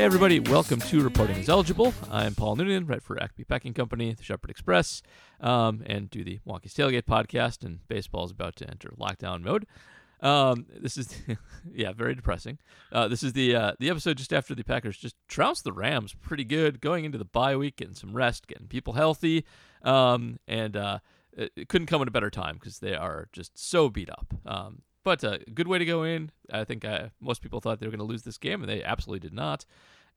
Hey everybody, welcome to Reporting as Eligible. I'm Paul Noonan, write for Acme Packing Company, the Shepherd Express, um, and do the Wonky's Tailgate podcast. And baseball is about to enter lockdown mode. Um, this is, yeah, very depressing. Uh, this is the uh, the episode just after the Packers just trounced the Rams pretty good, going into the bye week, getting some rest, getting people healthy, um, and uh, it, it couldn't come at a better time because they are just so beat up. Um, but a good way to go in. I think uh, most people thought they were going to lose this game, and they absolutely did not.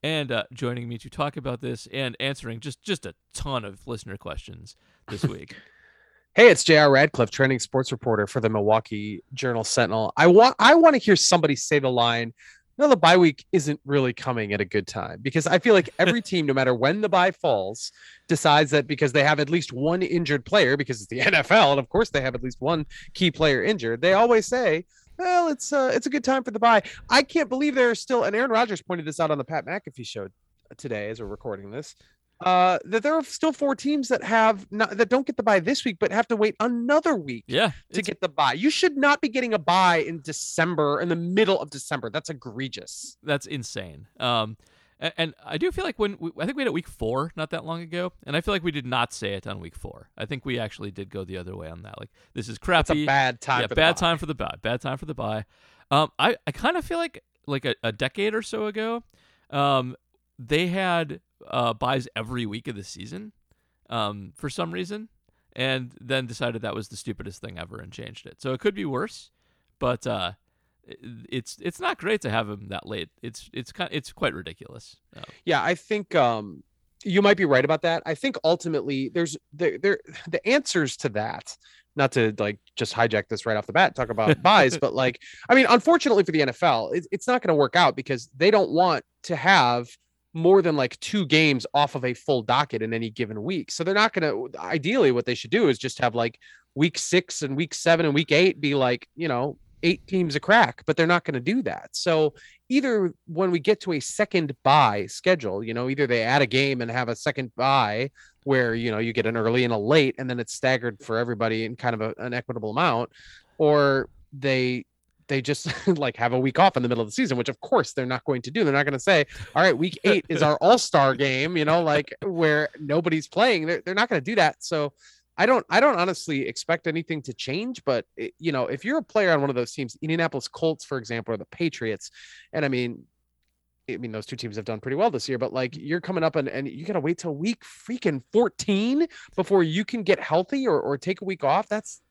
And uh, joining me to talk about this and answering just just a ton of listener questions this week. Hey, it's J.R. Radcliffe, trending sports reporter for the Milwaukee Journal Sentinel. I want I want to hear somebody say the line, no, the bye week isn't really coming at a good time because I feel like every team, no matter when the bye falls, decides that because they have at least one injured player, because it's the NFL, and of course they have at least one key player injured, they always say, well, it's uh, it's a good time for the bye. I can't believe there are still, and Aaron Rodgers pointed this out on the Pat McAfee show today as we're recording this. Uh, that there are still four teams that have not that don't get the bye this week, but have to wait another week Yeah, to get the bye. You should not be getting a bye in December, in the middle of December. That's egregious. that's insane. Um, a- and I do feel like when we, I think we had it week four not that long ago, and I feel like we did not say it on week four. I think we actually did go the other way on that. Like this is crappy. a bad time. yeah, for the bad time for the bye. Bad time for the bye. Um, I I kind of feel like like a, a decade or so ago, um, they had uh byes every week of the season, um, for some reason, and then decided that was the stupidest thing ever and changed it. So it could be worse, but uh, it's it's not great to have them that late. It's it's kind it's quite ridiculous. Um, Yeah, I think um, you might be right about that. I think ultimately there's there there the answers to that. Not to like just hijack this right off the bat, talk about byes, but like I mean, unfortunately for the NFL, it, it's not going to work out because they don't want to have more than like two games off of a full docket in any given week. So they're not going to. Ideally, what they should do is just have like week six and week seven and week eight be like you know eight teams a crack, but they're not going to do that. So either when we get to a second bye schedule, you know, either they add a game and have a second bye where, you know, you get an early and a late and then it's staggered for everybody in kind of a, an equitable amount, or they they just like have a week off in the middle of the season, which of course they're not going to do. They're not going to say, all right, week eight is our all-star game, you know, like where nobody's playing. They're, they're not going to do that. So I don't I don't honestly expect anything to change, but it, you know, if you're a player on one of those teams, Indianapolis Colts, for example, or the Patriots, and I mean, I mean, those two teams have done pretty well this year, but like you're coming up and, and you got to wait till week freaking 14 before you can get healthy or, or take a week off. That's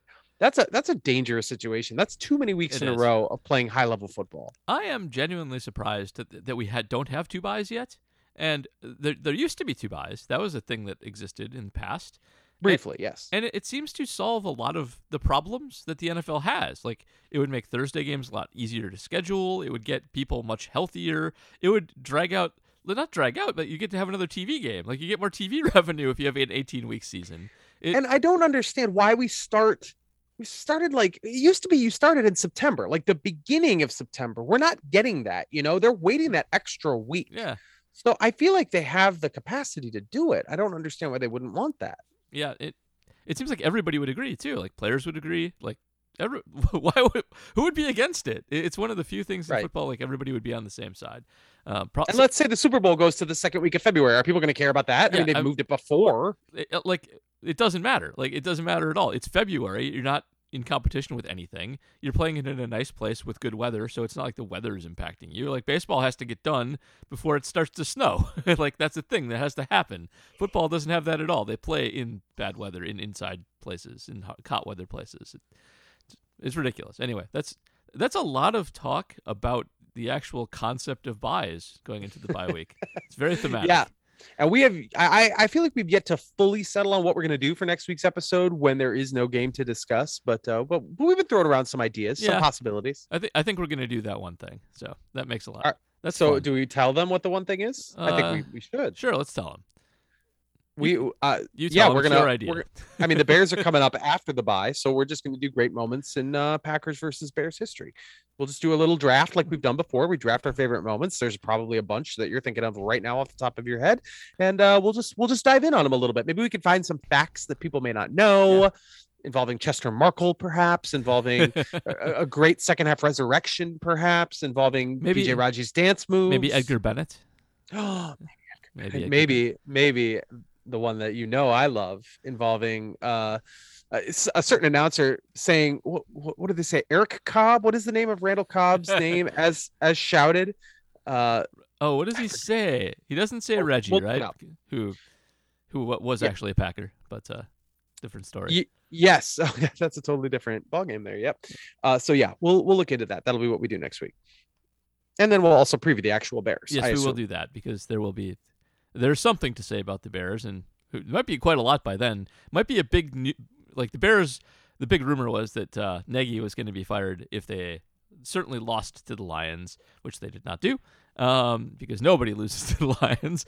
that's a that's a dangerous situation. That's too many weeks It in is. a row of playing high level football. I am genuinely surprised that, that we had don't have two byes yet. And uh, there, there used to be two byes. That was a thing that existed in the past. Briefly, yes. And it, it seems to solve a lot of the problems that the NFL has. Like, it would make Thursday games a lot easier to schedule. It would get people much healthier. It would drag out, not drag out, but you get to have another TV game. Like, you get more TV revenue if you have an 18 week season. It, and I don't understand why we start. We started like it used to be. You started in September, like the beginning of September. We're not getting that. You know, they're waiting that extra week. yeah. So I feel like they have the capacity to do it. I don't understand why they wouldn't want that. Yeah. It, it seems like everybody would agree, too. Like, players would agree. Like, every, why would, who would be against it? It- It's one of the few things in Right. football, like, everybody would be on the same side. Uh, pro- And let's say the Super Bowl goes to the second week of February. Are people going to care about that? I Yeah, mean, they've I'm- moved it before. it- like it doesn't matter. Like it doesn't matter at all. It's February. You're not in competition with anything. You're playing it in a nice place with good weather, so it's not like the weather is impacting you. Like baseball has to get done before it starts to snow. like that's a thing that has to happen. Football doesn't have that at all. They play in bad weather, in inside places, in hot weather places. It, it's ridiculous. Anyway, that's that's a lot of talk about the actual concept of byes going into the bye week. It's very thematic. Yeah. And we have I I feel like we've yet to fully settle on what we're gonna do for next week's episode when there is no game to discuss. But uh but we've been throwing around some ideas, Yeah. some possibilities. I think I think we're gonna do that one thing. So that makes a lot. Right. That's so fun. do we tell them what the one thing is? I think Uh, we, we should. sure. Let's tell them. We uh You Yeah, we're gonna- we're- I mean the Bears are coming up after the bye, so we're just gonna do great moments in uh Packers versus Bears history. We'll just do a little draft like we've done before. We draft our favorite moments. There's probably a bunch that you're thinking of right now off the top of your head. And uh we'll just we'll just dive in on them a little bit. Maybe we can find some facts that people may not know. Involving Chester Marcol, perhaps involving a, a great second half resurrection, perhaps involving Maybe- BJ Raji's dance moves. Maybe Edgar Bennett. maybe Maybe maybe maybe the one that you know I love involving uh a certain announcer saying what, what, did they say Eric Cobb what is the name of Randall Cobb's name as as shouted uh Oh, what does he say? He doesn't say Reggie, we'll right? up. Who, who wa- was Yeah. actually a Packer, but uh, different story. Ye- yes oh, yeah, that's a totally different ball game there yep uh so yeah we'll we'll look into that that'll be what we do next week and then we'll also preview the actual Bears yes, I we will do that because there will be there's something to say about the Bears, and it might be quite a lot by then. Might be a big new, like the Bears. The big rumor was that uh, Nagy was going to be fired if they certainly lost to the Lions, which they did not do. Um, because nobody loses to the Lions,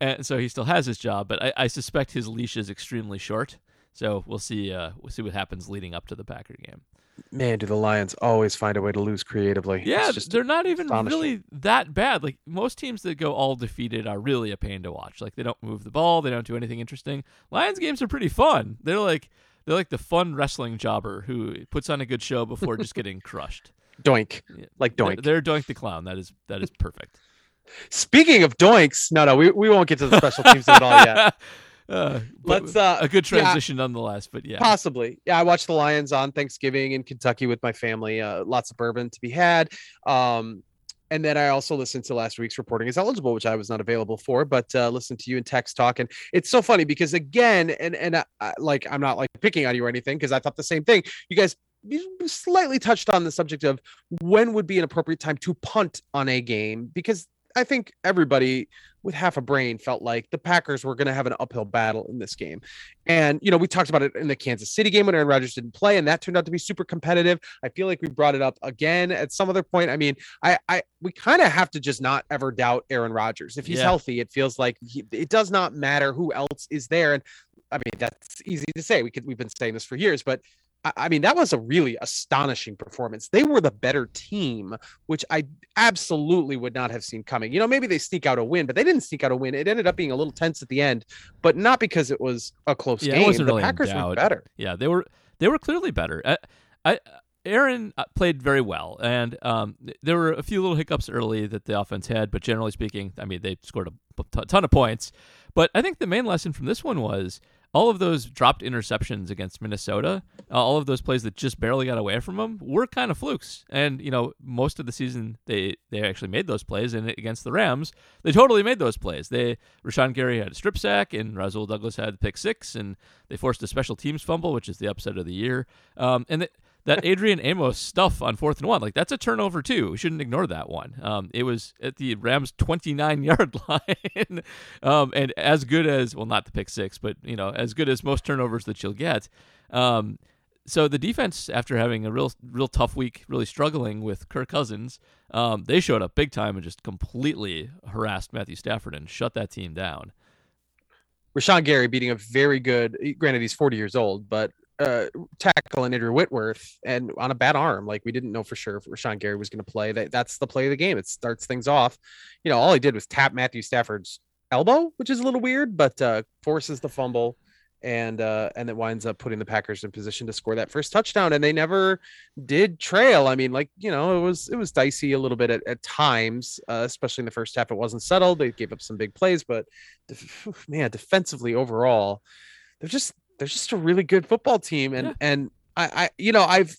and so he still has his job. But I, I suspect his leash is extremely short. So we'll see. Uh, we'll see what happens leading up to the Packer game. man do the Lions always find a way to lose creatively Yeah, they're not even really that bad. Like most teams that go all defeated are really a pain to watch. Like they don't move the ball, they don't do anything interesting. Lions games are pretty fun. They're like they're like the fun wrestling jobber who puts on a good show before just getting crushed. doink Yeah. like They're, doink they're Doink the clown. That is that is perfect. Speaking of doinks, no, no, we, we won't get to the special teams at all yet. Uh, but Let's uh a good yeah. transition nonetheless. But yeah, possibly. Yeah, I watched the Lions on Thanksgiving in Kentucky with my family. Uh, lots of bourbon to be had. Um, and then I also listened to last week's reporting is eligible, which I was not available for, but uh, listened to you and text talk. And it's so funny because again, and and uh, I- like I'm not like picking on you or anything because I thought the same thing. You guys you slightly touched on the subject of when would be an appropriate time to punt on a game because I think everybody with half a brain felt like the Packers were going to have an uphill battle in this game. And, you know, we talked about it in the Kansas City game when Aaron Rodgers didn't play, and that turned out to be super competitive. I feel like we brought it up again at some other point. I mean, I, I, we kind of have to just not ever doubt Aaron Rodgers. If he's Yeah. healthy, it feels like he, it does not matter who else is there. And I mean, that's easy to say. We could, we've been saying this for years, but I, mean, that was a really astonishing performance. They were the better team, which I absolutely would not have seen coming. You know, maybe they sneak out a win, but they didn't sneak out a win. It ended up being a little tense at the end, but not because it was a close Yeah, it game. wasn't the really Packers were better. Yeah, they were they were clearly better. I, I Aaron uh, played very well, and um, there were a few little hiccups early that the offense had, but generally speaking, I mean, they scored a ton of points. But I think the main lesson from this one was all of those dropped interceptions against Minnesota, uh, all of those plays that just barely got away from them, were kind of flukes. And you know, most of the season they they actually made those plays, and against the Rams, they totally made those plays. They Rashan Gary had a strip sack, and Rasul Douglas had the pick six, and they forced a special teams fumble, which is the upset of the year. Um, and that Adrian Amos stuff on fourth and one, like that's a turnover too. We shouldn't ignore that one. Um, it was at the Rams' 29 yard line, um, and as good as well, not the pick six, but you know, as good as most turnovers that you'll get. Um, so the defense, after having a real, real tough week, really struggling with Kirk Cousins, um, they showed up big time and just completely harassed Matthew Stafford and shut that team down. Rashan Gary beating a very good, granted he's 40 years old, but uh tackle and Andrew Whitworth and on a bad arm. Like we didn't know for sure if Rashan Gary was going to play. That that's the play of the game. It starts things off. You know, all he did was tap Matthew Stafford's elbow, which is a little weird, but uh forces the fumble and uh and it winds up putting the Packers in position to score that first touchdown. And they never did trail. I mean, like, you know, it was it was dicey a little bit at, at times, uh, especially in the first half. It wasn't settled. They gave up some big plays, but man, defensively overall, they're just they're just a really good football team. And Yeah. and I, I you know I've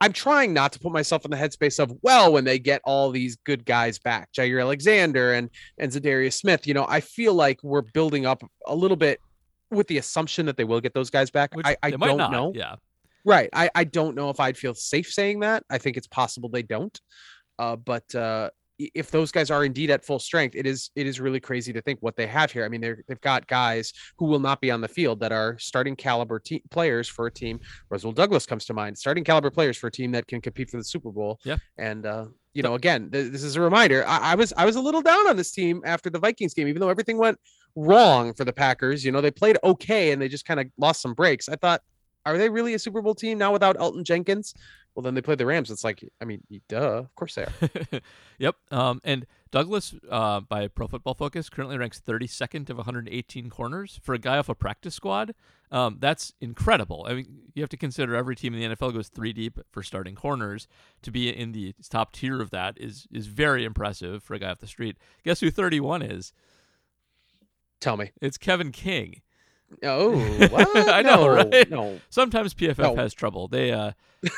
I'm trying not to put myself in the headspace of well when they get all these good guys back, Jaire Alexander and and Za'Darius Smith. You know, I feel like we're building up a little bit with the assumption that they will get those guys back. Which I, I don't not, know. Yeah. Right. I, I don't know if I'd feel safe saying that. I think it's possible they don't. Uh, but uh, if those guys are indeed at full strength, it is it is really crazy to think what they have here. I mean, they're, they've got guys who will not be on the field that are starting caliber te- players for a team. Rasul Douglas comes to mind, starting caliber players for a team that can compete for the Super Bowl. Yeah. And uh, you know, again, th- this is a reminder. I, I was I was a little down on this team after the Vikings game, even though everything went wrong for the Packers. You know, they played okay and they just kind of lost some breaks. I thought, are they really a Super Bowl team now without Elgton Jenkins? Well, then they played the Rams. It's like, I mean, duh, of course they are. yep. Um, and Douglas, uh, by Pro Football Focus, currently ranks 32nd of 118 corners for a guy off a practice squad. Um, that's incredible. I mean, you have to consider every team in the NFL goes three deep for starting corners. To be in the top tier of that is is very impressive for a guy off the street. Guess who 31 is? Tell me. It's Kevin King. Oh, what? I know, No, right? No. Sometimes PFF No. has trouble. They uh,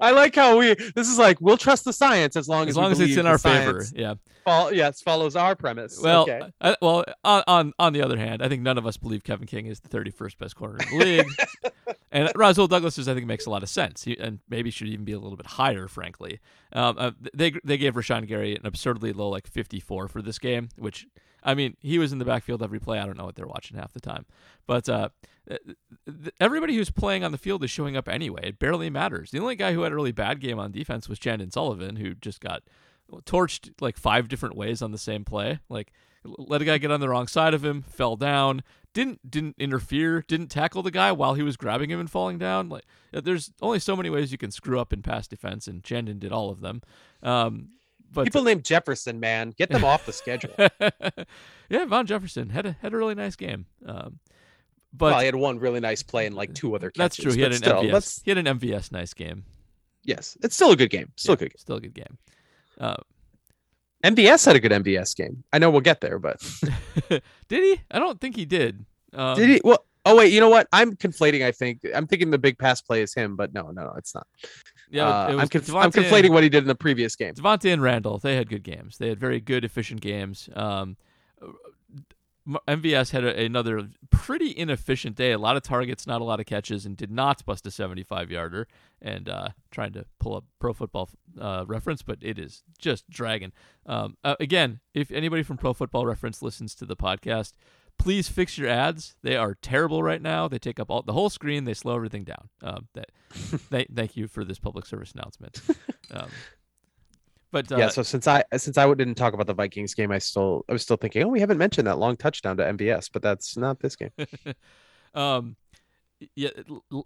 I like how we. This is like we'll trust the science as long as as long as it's in our favor. Yeah. fol- yes, follows our premise. Well, okay. I, well, on, on on the other hand, I think none of us believe Kevin King is the 31st best corner in the league, and Rasul Douglas is, I think, makes a lot of sense, he, and maybe should even be a little bit higher, frankly. Um, uh, they they gave Rashan Gary an absurdly low, like 54 for this game, which I mean, he was in the backfield every play. I don't know what they're watching half the time, but uh, th- everybody who's playing on the field is showing up anyway. It barely matters. The only guy who had a really bad game on defense was Chandon Sullivan, who just got torched like five different ways on the same play. Like let a guy get on the wrong side of him, fell down, didn't didn't interfere, didn't tackle the guy while he was grabbing him and falling down. Like uh, there's only so many ways you can screw up in pass defense, and Chandon did all of them. Um, but People named Jefferson, man, get them off the schedule. yeah, Van Jefferson had a had a really nice game. Um, but well, he had one really nice play and like two other catches. that's true. He had an still, MVS. let's- He had an MVS nice game. Yes, it's still a good game. Still Yeah, a good Still a good game. Uh. MVS had a good MVS game. I know we'll get there, but did he? I don't think he did. Um, did he? Well, oh wait, you know what? I'm conflating. I think I'm thinking the big pass play is him, but no, no, no, it's not. Yeah, Uh, it was I'm, conf- I'm Davante and- conflating what he did in the previous game. Davante and Randall, they had good games. They had very good, efficient games. Um, MVS had a, another pretty inefficient day. A lot of targets, not a lot of catches, and did not bust a 75 yarder. And uh, trying to pull up Pro Football uh, Reference, but it is just dragging. Um, uh, again, if anybody from Pro Football Reference listens to the podcast, please fix your ads. They are terrible right now. They take up all the whole screen. They slow everything down. Um, that, th- thank you for this public service announcement. Um, but uh, yeah. So since I since I didn't talk about the Vikings game, I still I was still thinking, oh, we haven't mentioned that long touchdown to MVS, but that's not this game. um, yeah,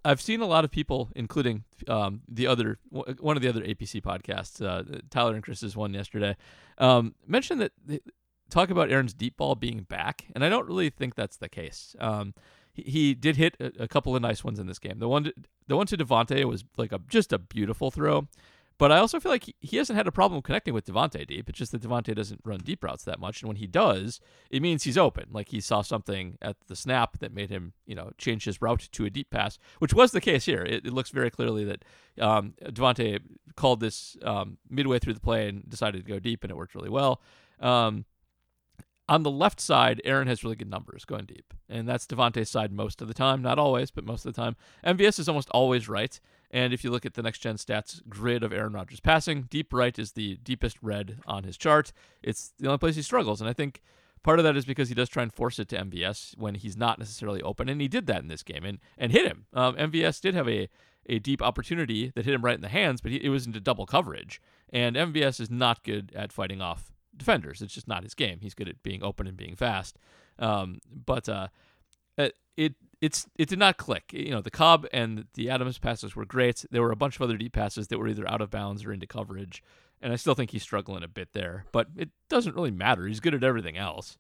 I've seen a lot of people, including um, the other one of the other APC podcasts, uh, Tyler and Chris's one yesterday, um, mention that they talk about Aaron's deep ball being back, and I don't really think that's the case. Um, he, he did hit a, a couple of nice ones in this game. The one, to, the one to Davante was like a just a beautiful throw. But I also feel like he, he hasn't had a problem connecting with Davante deep. It's just that Davante doesn't run deep routes that much, and when he does, it means he's open. Like he saw something at the snap that made him, you know, change his route to a deep pass, which was the case here. It, it looks very clearly that um, Davante called this um, midway through the play and decided to go deep, and it worked really well. Um, on the left side, Aaron has really good numbers going deep, and that's Davante's side most of the time. Not always, but most of the time. MVS is almost always right. And if you look at the next gen stats grid of Aaron Rodgers passing, deep right is the deepest red on his chart. It's the only place he struggles. And I think part of that is because he does try and force it to MVS when he's not necessarily open. And he did that in this game and, and hit him. Um, MVS did have a, a deep opportunity that hit him right in the hands, but he, it was into double coverage. And MVS is not good at fighting off defenders. It's just not his game. He's good at being open and being fast. Um, but uh, it, it it's it did not click. You know, the Cobb and the Adams passes were great. There were a bunch of other deep passes that were either out of bounds or into coverage, and I still think he's struggling a bit there. But it doesn't really matter. He's good at everything else.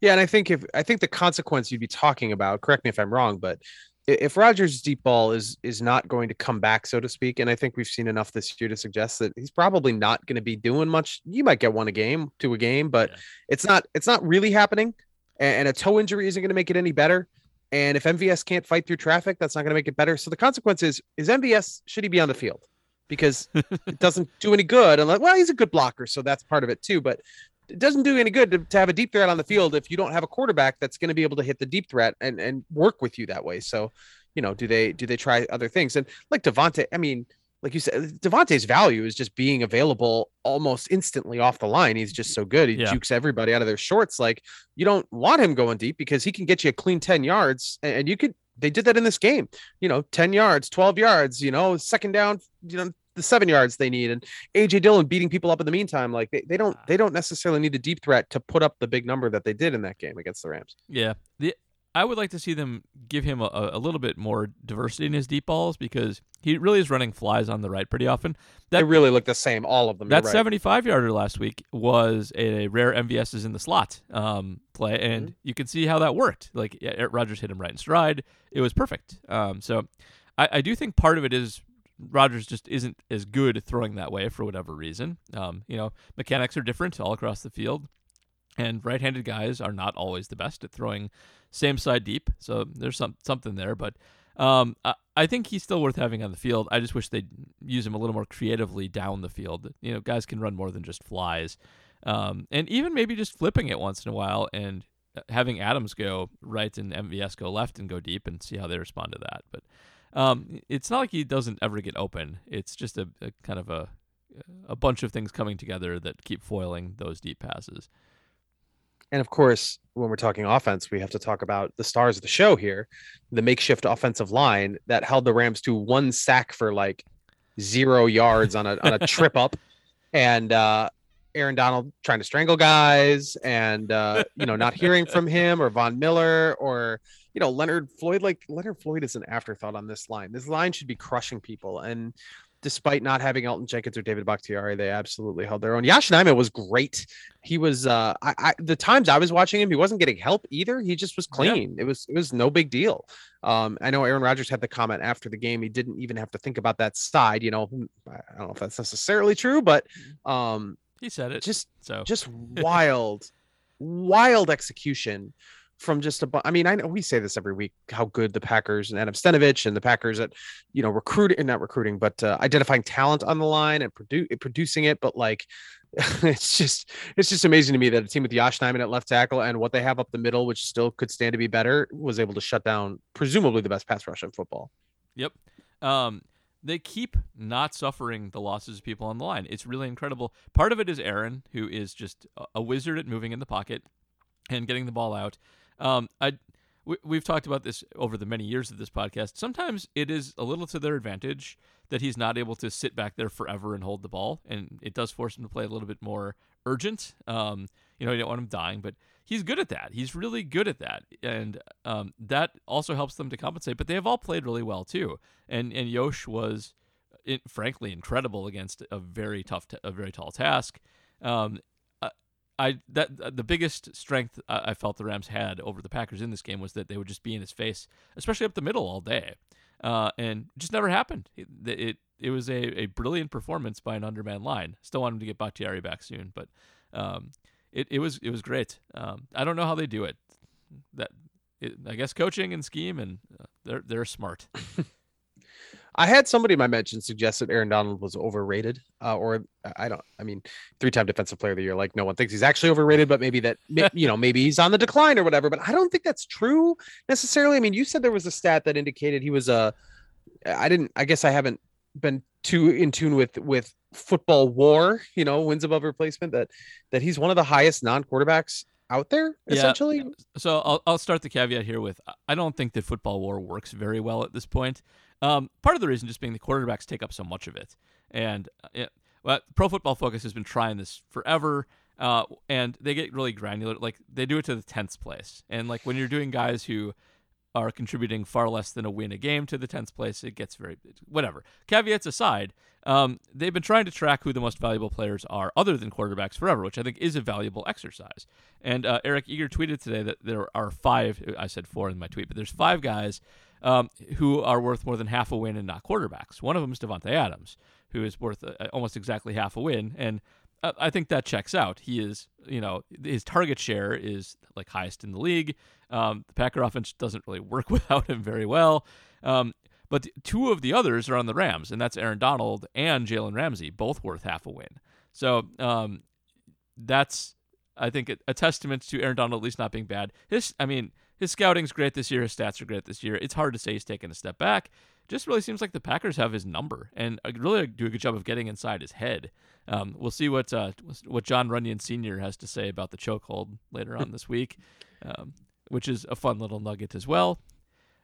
Yeah, and I think if I think the consequence you'd be talking about, correct me if I'm wrong, but if Rodgers' deep ball is is not going to come back, so to speak, and I think we've seen enough this year to suggest that he's probably not going to be doing much. You might get one a game, two a game, but Yeah. it's not it's not really happening. And, a toe injury isn't going to make it any better. And if MVS can't fight through traffic, that's not going to make it better. So the consequence is, is MVS should he be on the field? Because it doesn't do any good. Unless, well, he's a good blocker, so that's part of it too. But it doesn't do any good to, to have a deep threat on the field if you don't have a quarterback that's going to be able to hit the deep threat and and work with you that way. So, you know, do they do they try other things? And like Davante, I mean, like you said, Davante's value is just being available almost instantly off the line. He's just so good. He Yeah. jukes everybody out of their shorts. Like you don't want him going deep because he can get you a clean 10 yards. And and you could, they did that in this game, you know, 10 yards, 12 yards, you know, second down, you know, the seven yards they need. And AJ Dillon beating people up in the meantime. Like they, they don't, they don't necessarily need a deep threat to put up the big number that they did in that game against the Rams. Yeah. The I would like to see them give him a, a little bit more diversity in his deep balls because he really is running flies on the right pretty often. They That- really look the same, all of them. That right. 75 yarder last week was a rare MVS's in the slot um, play, and Mm-hmm. you can see how that worked. Like Rodgers hit him right in stride. It was perfect. Um, so I, I do think part of it is Rodgers just isn't as good throwing that way for whatever reason. Um, you know, mechanics are different all across the field, and right-handed guys are not always the best at throwing same side deep. So there's some something there, but um, I, I think he's still worth having on the field. I just wish they'd use him a little more creatively down the field. You know, guys can run more than just flies, um, and even maybe just flipping it once in a while and uh, having Adams go right and MVS go left and go deep and see how they respond to that. But um, it's not like he doesn't ever get open. It's just a, a kind of a a bunch of things coming together that keep foiling those deep passes. And of course, when we're talking offense, we have to talk about the stars of the show here, the makeshift offensive line that held the Rams to one sack for like zero yards on a on a trip up, and uh, Aaron Donald trying to strangle guys, and uh, you know not hearing from him or Von Miller or you know Leonard Floyd. Like Leonard Floyd is an afterthought on this line. This line should be crushing people, and despite not having Elgton Jenkins or David Bakhtiari, they absolutely held their own. Yosh Nijman was great. He was uh I, I the times I was watching him, he wasn't getting help either. He just was Yeah. clean. It was it was no big deal. Um I know Aaron Rodgers had the comment after the game. He didn't even have to think about that side, you know. I I don't know if that's necessarily true, but um He said it. just so just wild, wild execution from just a bu- I mean, I know we say this every week how good the Packers and Adam Stenavich and the Packers at you know recruiting not recruiting but uh, identifying talent on the line and produ- producing it, but like it's just it's just amazing to me that a team with Yosh Nijman at left tackle and what they have up the middle, which still could stand to be better, was able to shut down presumably the best pass rush in football. Yep. Um, they keep not suffering the losses of people on the line. It's really incredible. Part of it is Aaron, who is just a wizard at moving in the pocket and getting the ball out. Um, I we, we've talked about this over the many years of this podcast. Sometimes it is a little to their advantage that he's not able to sit back there forever and hold the ball, and it does force him to play a little bit more urgent. Um, you know, you don't want him dying, but he's good at that. He's really good at that, and um, that also helps them to compensate. But they have all played really well too, and and Yosh was, frankly, incredible against a very tough, t- a very tall task. Um, I- that uh, the biggest strength I I felt the Rams had over the Packers in this game was that they would just be in his face, especially up the middle all day, uh, and just never happened. It, it it was a, a brilliant performance by an underman line. Still want him to get Bakhtiari back soon, but um, it, it was it was great. Um, I don't know how they do it. That it, I guess coaching and scheme, and uh, they're they're smart. I had somebody in my mention suggest that Aaron Donald was overrated, uh, or I don't. I mean, three-time Defensive Player of the Year. Like no one thinks he's actually overrated, but maybe that you know maybe he's on the decline or whatever. But I don't think that's true necessarily. I mean, you said there was a stat that indicated he was a. I didn't. I guess I haven't been too in tune with with football war. You know, wins above replacement. That that he's one of the highest non-quarterbacks out there. Yeah. Essentially, So I'll I'll start the caveat here with I don't think that football war works very well at this point. Um, part of the reason just being the quarterbacks take up so much of it, and uh, yeah, well, Pro Football Focus has been trying this forever, uh, and they get really granular. Like they do it to the tenth place, and like when you're doing guys who are contributing far less than a win a game to the tenth place, it gets very whatever. Caveats aside, um, they've been trying to track who the most valuable players are other than quarterbacks forever, which I think is a valuable exercise. And uh, Eric Eager tweeted today that there are five. I said four in my tweet, but there's five guys um, who are worth more than half a win and not quarterbacks. One of them is Davante Adams, who is worth uh, almost exactly half a win, and uh, I think that checks out. He is, you know, his target share is like highest in the league. Um, the Packer offense doesn't really work without him very well. Um, but two of the others are on the Rams, and that's Aaron Donald and Jalen Ramsey, both worth half a win. So um, that's, I think, a, a, testament to Aaron Donald at least not being bad. His, I mean, his scouting's great this year. His stats are great this year. It's hard to say he's taken a step back. Just really seems like the Packers have his number and uh, really do a good job of getting inside his head. Um, we'll see what uh, what Jon Runyan Sr. has to say about the chokehold later on this week, um, which is a fun little nugget as well.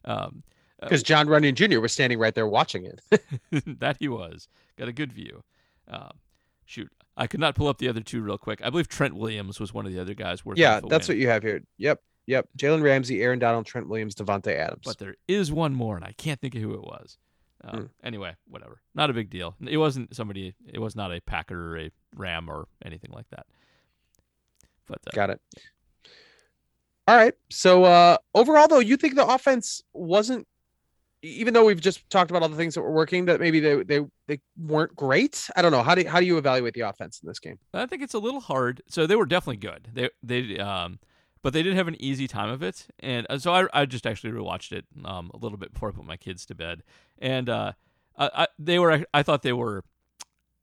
Um, because uh, Jon Runyan Jr. was standing right there watching it. that he was. Got a good view. Um, shoot, I could not pull up the other two real quick. I believe Trent Williams was one of the other guys. Worth yeah, that's win. what you have here. Yep, yep. Jalen Ramsey, Aaron Donald, Trent Williams, Davante Adams. But there is one more, and I can't think of who it was. Um, mm. Anyway, whatever. Not a big deal. It wasn't somebody. It was not a Packer or a Ram or anything like that. But uh, got it. All right. So uh overall, though, you think the offense wasn't even though we've just talked about all the things that were working, that maybe they they they weren't great. I don't know. How do you, how do you evaluate the offense in this game? I think it's a little hard. So they were definitely good. They they um, but they did have an easy time of it, and uh, so I I just actually rewatched it um a little bit before I put my kids to bed, and uh, I, I they were I thought they were.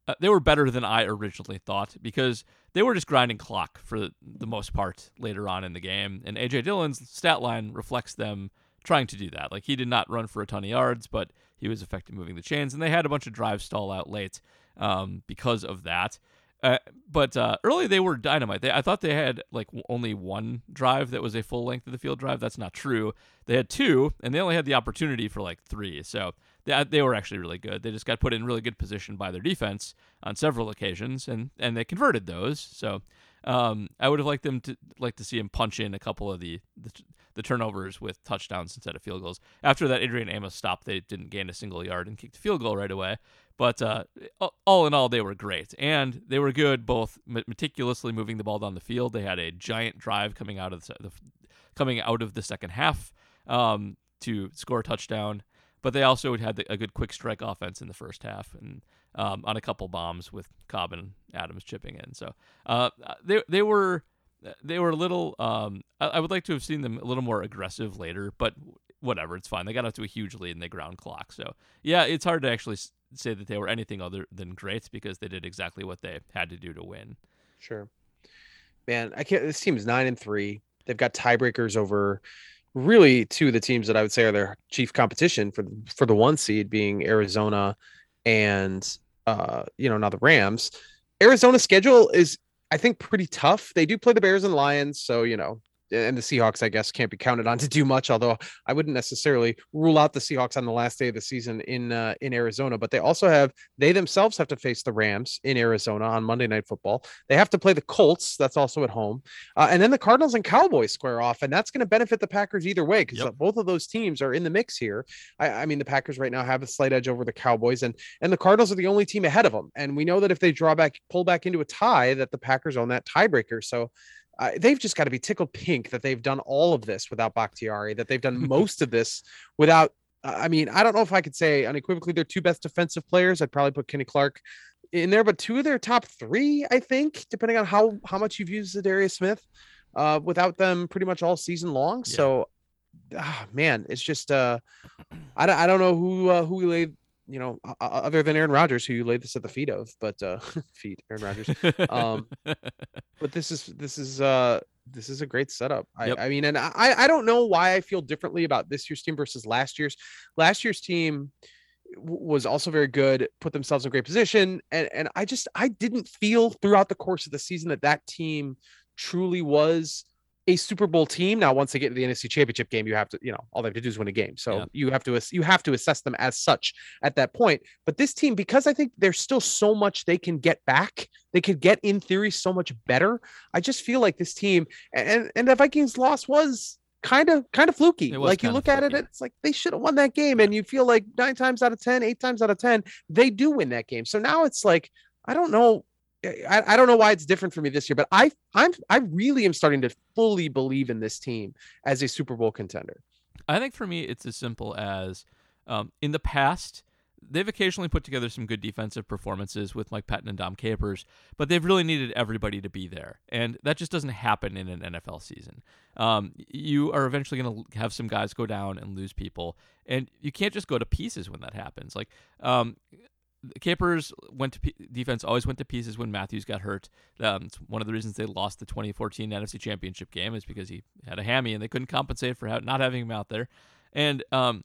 Uh, they were better than I originally thought because they were just grinding clock for the most part later on in the game, and AJ Dillon's stat line reflects them trying to do that. Like he did not run for a ton of yards, but he was effective moving the chains, and they had a bunch of drives stall out late um, because of that. Uh, but uh, early they were dynamite. They, I thought they had like only one drive that was a full length of the field drive. That's not true. They had two, and they only had the opportunity for like three. So they, uh, they were actually really good. They just got put in really good position by their defense on several occasions, and and they converted those. So um, I would have liked them to like to see him punch in a couple of the, the the turnovers with touchdowns instead of field goals. After that Adrian Amos stop, they didn't gain a single yard and kicked a field goal right away. But uh, all in all, they were great, and they were good both meticulously moving the ball down the field. They had a giant drive coming out of the, the coming out of the second half um, to score a touchdown, but they also had a good quick strike offense in the first half and um, on a couple bombs with Cobb and Adams chipping in. So uh, they they were they were a little. Um, I, I, would like to have seen them a little more aggressive later, but whatever, it's fine. They got up to a huge lead in the ground clock, so yeah, it's hard to actually say that they were anything other than great because they did exactly what they had to do to win. Sure, man. I can't. This team is nine and three. They've got tiebreakers over really two of the teams that I would say are their chief competition for for the one seed being Arizona and uh you know now the Rams. Arizona's schedule is I think pretty tough. They do play the Bears and Lions, so you know and the Seahawks, I guess, can't be counted on to do much. Although I wouldn't necessarily rule out the Seahawks on the last day of the season in uh, in Arizona. But they also have they themselves have to face the Rams in Arizona on Monday Night Football. They have to play the Colts. That's also at home, uh, and then the Cardinals and Cowboys square off, and that's going to benefit the Packers either way because yep. both of those teams are in the mix here. I, I mean, the Packers right now have a slight edge over the Cowboys, and and the Cardinals are the only team ahead of them. And we know that if they draw back, pull back into a tie, that the Packers own that tiebreaker. So uh, they've just got to be tickled pink that they've done all of this without Bakhtiari, that they've done most of this without. Uh, I mean, I don't know if I could say unequivocally their two best defensive players. I'd probably put Kenny Clark in there, but two of their top three, I think, depending on how how much you've used Darius Smith, uh, without them pretty much all season long. Yeah. So, ah, man, it's just uh, I, I don't know who uh, who we laid you know, other than Aaron Rodgers, who you laid this at the feet of, but uh, feet Aaron Rodgers. Um, but this is this is uh this is a great setup. I, yep. I mean, and I I don't know why I feel differently about this year's team versus last year's. Last year's team was also very good, put themselves in great position, and and I just I didn't feel throughout the course of the season that that team truly was a Super Bowl team. Now, once they get to the NFC Championship game, you have to, you know, all they have to do is win a game. So yeah. you have to you have to assess them as such at that point. But this team, because I think there's still so much they can get back, they could get in theory so much better. I just feel like this team and and the Vikings loss was kind of kind of fluky. Like you look at it, it's like they should have won that game, and you feel like nine times out of ten, eight times out of ten, they do win that game. So now it's like I don't know I, I don't know why it's different for me this year, but I I'm I really am starting to fully believe in this team as a Super Bowl contender. I think for me it's as simple as um, in the past they've occasionally put together some good defensive performances with Mike Pettine and Dom Capers, but they've really needed everybody to be there, and that just doesn't happen in an NFL season. Um, you are eventually going to have some guys go down and lose people, and you can't just go to pieces when that happens. Like um, Capers went to defense always went to pieces when Matthews got hurt. Um, it's one of the reasons they lost the 2014 NFC Championship game is because he had a hammy and they couldn't compensate for not having him out there. And um,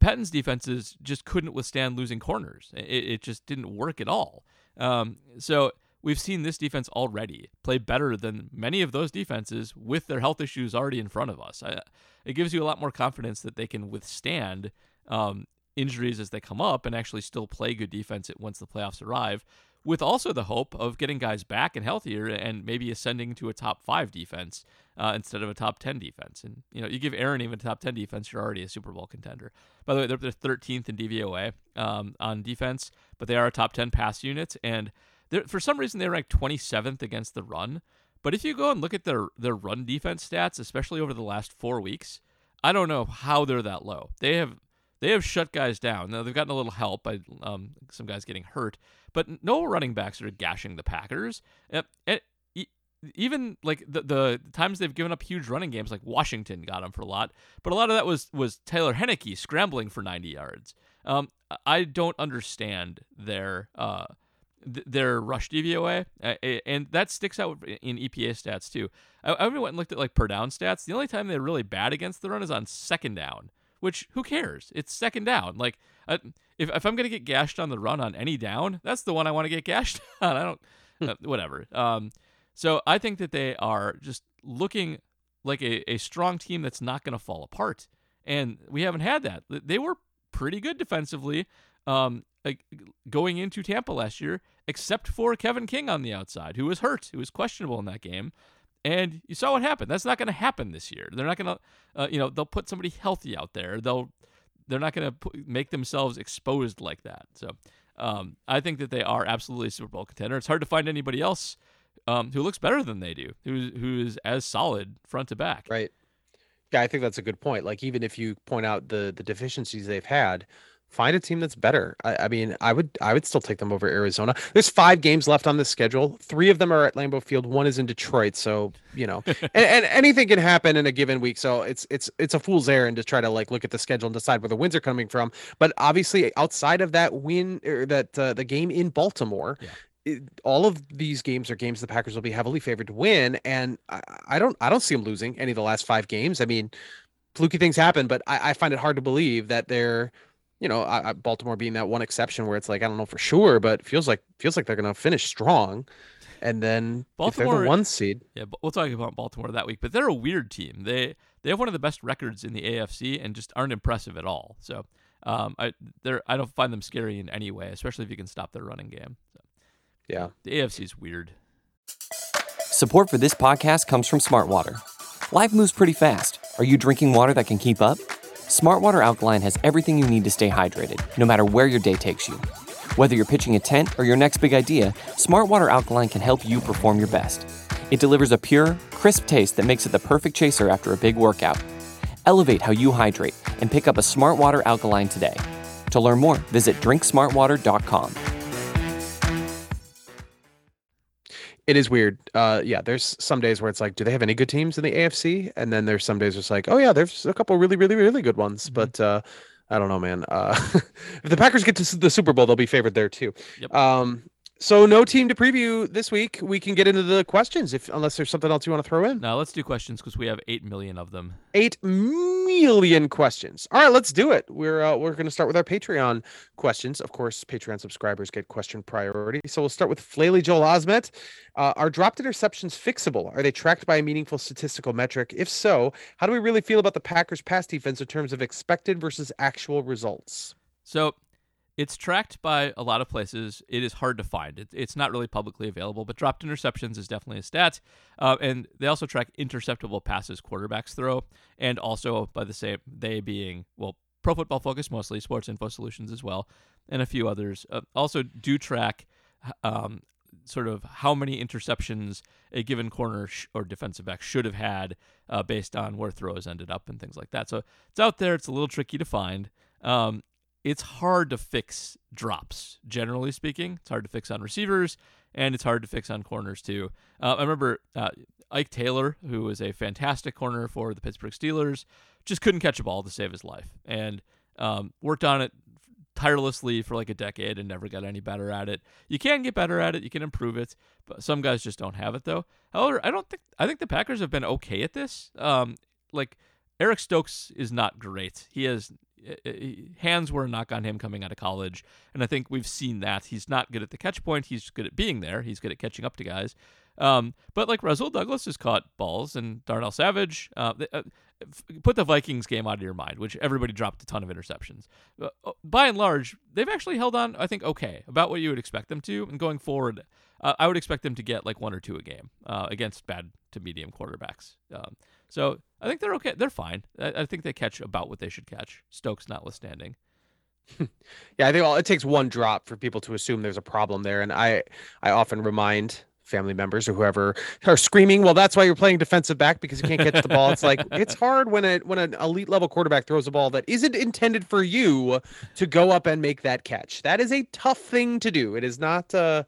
Pettine's defenses just couldn't withstand losing corners. It, it just didn't work at all. Um, so we've seen this defense already play better than many of those defenses with their health issues already in front of us. I, it gives you a lot more confidence that they can withstand um, injuries as they come up and actually still play good defense once the playoffs arrive, with also the hope of getting guys back and healthier and maybe ascending to a top five defense uh, instead of a top 10 defense. And, you know, you give Aaron even a top 10 defense, you're already a Super Bowl contender. By the way, they're, they're 13th in DVOA um, on defense, but they are a top 10 pass unit. And for some reason, they rank 27th against the run. But if you go and look at their, their run defense stats, especially over the last four weeks, I don't know how they're that low. They have they have shut guys down. Now they've gotten a little help by um, some guys getting hurt, but no running backs are gashing the Packers. And, even like the, the times they've given up huge running games, like Washington got them for a lot, but a lot of that was was Taylor Heinicke scrambling for 90 yards. Um, I don't understand their uh, th- their rush DVOA, uh, and that sticks out in EPA stats too. I, I went and looked at like per down stats. The only time they're really bad against the run is on second down which who cares? It's second down. Like uh, if if I'm gonna get gashed on the run on any down, that's the one I want to get gashed on. I don't uh, whatever. Um, so I think that they are just looking like a, a strong team that's not going to fall apart, and we haven't had that. They were pretty good defensively. Um, going into Tampa last year, except for Kevin King on the outside, who was hurt, who was questionable in that game. And you saw what happened. That's not going to happen this year. They're not going to, uh, you know, they'll put somebody healthy out there. They'll, they're not going to make themselves exposed like that. So um, I think that they are absolutely a Super Bowl contender. It's hard to find anybody else um, who looks better than they do, who's who's as solid front to back. Right. Yeah, I think that's a good point. Like even if you point out the the deficiencies they've had, find a team that's better. I, I, mean, I would I would still take them over Arizona. There's five games left on the schedule. Three of them are at Lambeau Field. One is in Detroit. So you know, and, and, anything can happen in a given week. So it's it's it's a fool's errand to try to like look at the schedule and decide where the wins are coming from. But obviously, outside of that win or that uh, the game in Baltimore. Yeah. It, all of these games are games the Packers will be heavily favored to win, and I, I don't I don't see them losing any of the last five games. I mean, fluky things happen, but I, I, find it hard to believe that they're you know, I, I, Baltimore being that one exception where it's like I don't know for sure, but feels like feels like they're going to finish strong. And then Baltimore, the one seed, yeah, we'll talk about Baltimore that week. But they're a weird team. They they have one of the best records in the AFC and just aren't impressive at all. So um, I they're I don't find them scary in any way, especially if you can stop their running game. So, yeah, the AFC is weird. Support for this podcast comes from Smartwater. Life moves pretty fast. Are you drinking water that can keep up? Smartwater Alkaline has everything you need to stay hydrated, no matter where your day takes you. Whether you're pitching a tent or your next big idea, Smartwater Alkaline can help you perform your best. It delivers a pure, crisp taste that makes it the perfect chaser after a big workout. Elevate how you hydrate and pick up a Smartwater Alkaline today. To learn more, visit drinksmartwater.com. it is weird. Uh, yeah, there's some days where it's like, do they have any good teams in the AFC? And then there's some days it's like, oh yeah, there's a couple really, really, really good ones. Mm-hmm. But uh, I don't know, man. Uh, if the Packers get to the Super Bowl, they'll be favored there too. Yep. Um, so no team to preview this week. We can get into the questions if unless there's something else you want to throw in. No, let's do questions because we have eight million of them. Eight million questions. All right, let's do it. We're uh, we're going to start with our Patreon questions. Of course, Patreon subscribers get question priority. So we'll start with Flaley Joel Osment. Uh, are dropped interceptions fixable? Are they tracked by a meaningful statistical metric? If so, how do we really feel about the Packers' pass defense in terms of expected versus actual results? So it's tracked by a lot of places. It is hard to find. It, it's not really publicly available, but dropped interceptions is definitely a stat. Uh, and they also track interceptable passes quarterbacks throw, and also by the same they being well, Pro Football Focus mostly, Sports Info Solutions as well, and a few others uh, also do track. Um, sort of how many interceptions a given corner sh- or defensive back should have had uh, based on where throws ended up and things like that. So it's out there. It's a little tricky to find. Um, it's hard to fix drops. Generally speaking, it's hard to fix on receivers, and it's hard to fix on corners too. Uh, I remember uh, Ike Taylor, who was a fantastic corner for the Pittsburgh Steelers, just couldn't catch a ball to save his life, and um, worked on it tirelessly for like a decade and never got any better at it. You can get better at it, you can improve it, but some guys just don't have it though. However, I don't think I think the Packers have been okay at this. Um, like Eric Stokes is not great. He has hands were a knock on him coming out of college, and I think we've seen that he's not good at the catch point. He's good at being there. He's good at catching up to guys. Um, but like Rasul Douglas has caught balls, and Darnell Savage. Uh, uh, put the Vikings game out of your mind, which everybody dropped a ton of interceptions. Uh, by and large, they've actually held on, I think, okay, about what you would expect them to. And going forward, uh, I would expect them to get like one or two a game uh, against bad to medium quarterbacks. Um, so I think they're okay. They're fine. I, I, think they catch about what they should catch, Stokes notwithstanding. yeah, I think well, it takes one drop for people to assume there's a problem there, and I I often remind family members or whoever are screaming, well, that's why you're playing defensive back because you can't catch the ball. It's like it's hard when a when an elite level quarterback throws a ball that isn't intended for you to go up and make that catch. That is a tough thing to do. It is not uh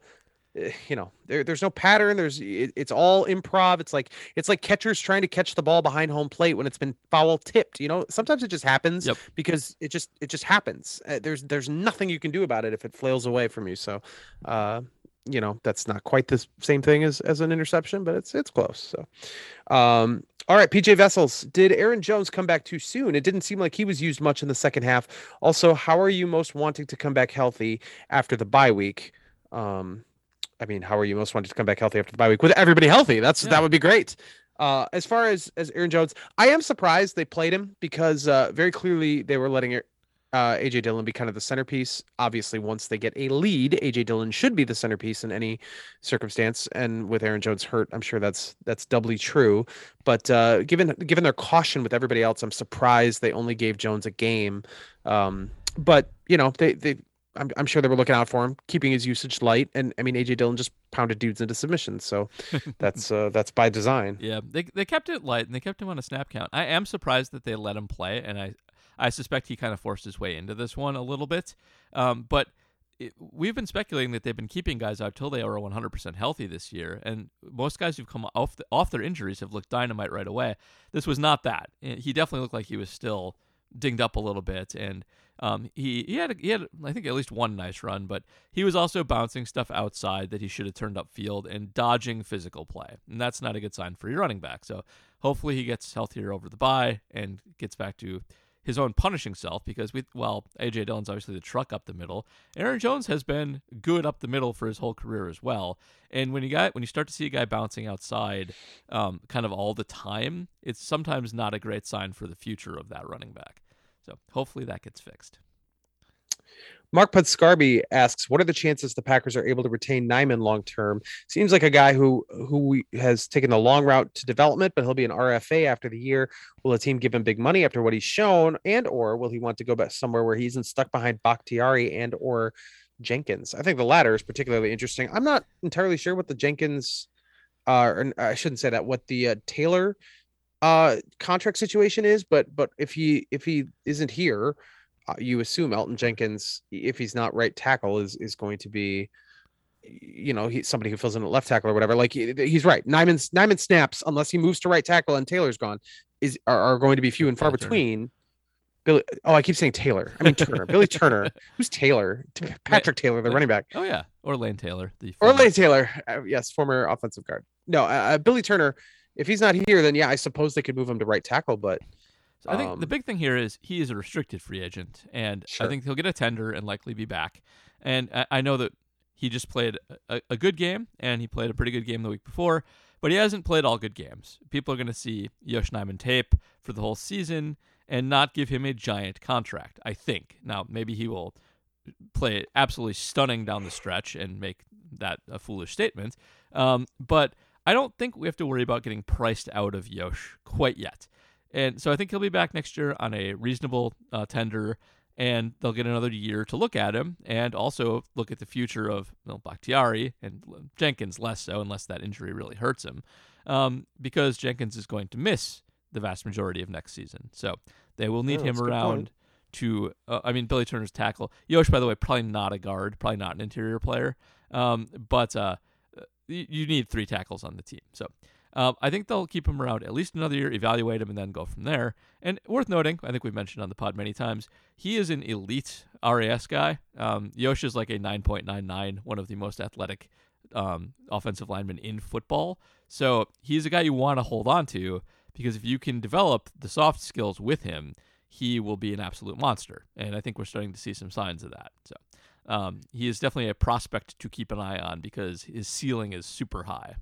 you know there, there's no pattern there's it, it's all improv it's like it's like catchers trying to catch the ball behind home plate when it's been foul tipped you know sometimes it just happens yep. because it just it just happens uh, there's there's nothing you can do about it if it flails away from you so uh you know that's not quite the same thing as as an interception, but it's it's close. So, um, all right, PJ Vessels, did Aaron Jones come back too soon? It didn't seem like he was used much in the second half. Also, how are you most wanting to come back healthy after the bye week? Um, I mean, how are you most wanting to come back healthy after the bye week with everybody healthy? That's yeah. that would be great. Uh, as far as as Aaron Jones, I am surprised they played him because uh, very clearly they were letting uh, AJ Dillon be kind of the centerpiece. Obviously, once they get a lead, AJ Dillon should be the centerpiece in any circumstance. And with Aaron Jones hurt, I'm sure that's that's doubly true. But uh, given given their caution with everybody else, I'm surprised they only gave Jones a game. Um, but you know, they they I'm, I'm sure they were looking out for him, keeping his usage light. And I mean, AJ Dillon just pounded dudes into submissions, so that's uh, that's by design. Yeah, they they kept it light and they kept him on a snap count. I am surprised that they let him play, and I I suspect he kind of forced his way into this one a little bit. Um, but it, we've been speculating that they've been keeping guys out till they are 100% healthy this year, and most guys who've come off the, off their injuries have looked dynamite right away. This was not that. He definitely looked like he was still dinged up a little bit, and um, he he had he had I think at least one nice run, but he was also bouncing stuff outside that he should have turned up field and dodging physical play, and that's not a good sign for your running back. So hopefully he gets healthier over the bye and gets back to his own punishing self because we well AJ Dillon's obviously the truck up the middle. Aaron Jones has been good up the middle for his whole career as well. And when you got when you start to see a guy bouncing outside, um, kind of all the time, it's sometimes not a great sign for the future of that running back. So hopefully that gets fixed. Mark Pudscarby asks, "What are the chances the Packers are able to retain Nijman long term? Seems like a guy who who has taken the long route to development, but he'll be an RFA after the year. Will a team give him big money after what he's shown, and or will he want to go back somewhere where he isn't stuck behind Bakhtiari and or Jenkins? I think the latter is particularly interesting. I'm not entirely sure what the Jenkins, uh, or I shouldn't say that. What the uh, Taylor uh contract situation is, but but if he if he isn't here." Uh, you assume Elgton Jenkins, if he's not right tackle, is is going to be, you know, he's somebody who fills in at left tackle or whatever. Like he, he's right. Nijman's Nijman snaps unless he moves to right tackle and Taylor's gone is are, are going to be few and far between. Billy, oh, I keep saying Taylor. I mean Turner. Billy Turner. Who's Taylor? Patrick Taylor, the running back. Oh yeah, or Lane Taylor, the former... or Lane Taylor. Uh, yes, former offensive guard. No, uh, uh, Billy Turner. If he's not here, then yeah, I suppose they could move him to right tackle. But I think um, the big thing here is he is a restricted free agent, and sure. I think he'll get a tender and likely be back. And I, I know that he just played a, a, good game, and he played a pretty good game the week before, but he hasn't played all good games. People are going to see Yosh Nijman tape for the whole season and not give him a giant contract. I think now maybe he will play absolutely stunning down the stretch and make that a foolish statement. Um, but I don't think we have to worry about getting priced out of Yosh quite yet. And so I think he'll be back next year on a reasonable uh, tender, and they'll get another year to look at him and also look at the future of well, Bakhtiari and Jenkins less so, unless that injury really hurts him, um, because Jenkins is going to miss the vast majority of next season. So they will need oh, him around to. Uh, I mean, Billy Turner's tackle. Yosh, by the way, probably not a guard, probably not an interior player. Um, but uh, you need three tackles on the team. So um, I think they'll keep him around at least another year, evaluate him, and then go from there. And worth noting, I think we've mentioned on the pod many times, he is an elite RAS guy. Um, Yosh is like a 9.99, one of the most athletic um, offensive linemen in football. So he's a guy you want to hold on to because if you can develop the soft skills with him, he will be an absolute monster. And I think we're starting to see some signs of that. So um, he is definitely a prospect to keep an eye on because his ceiling is super high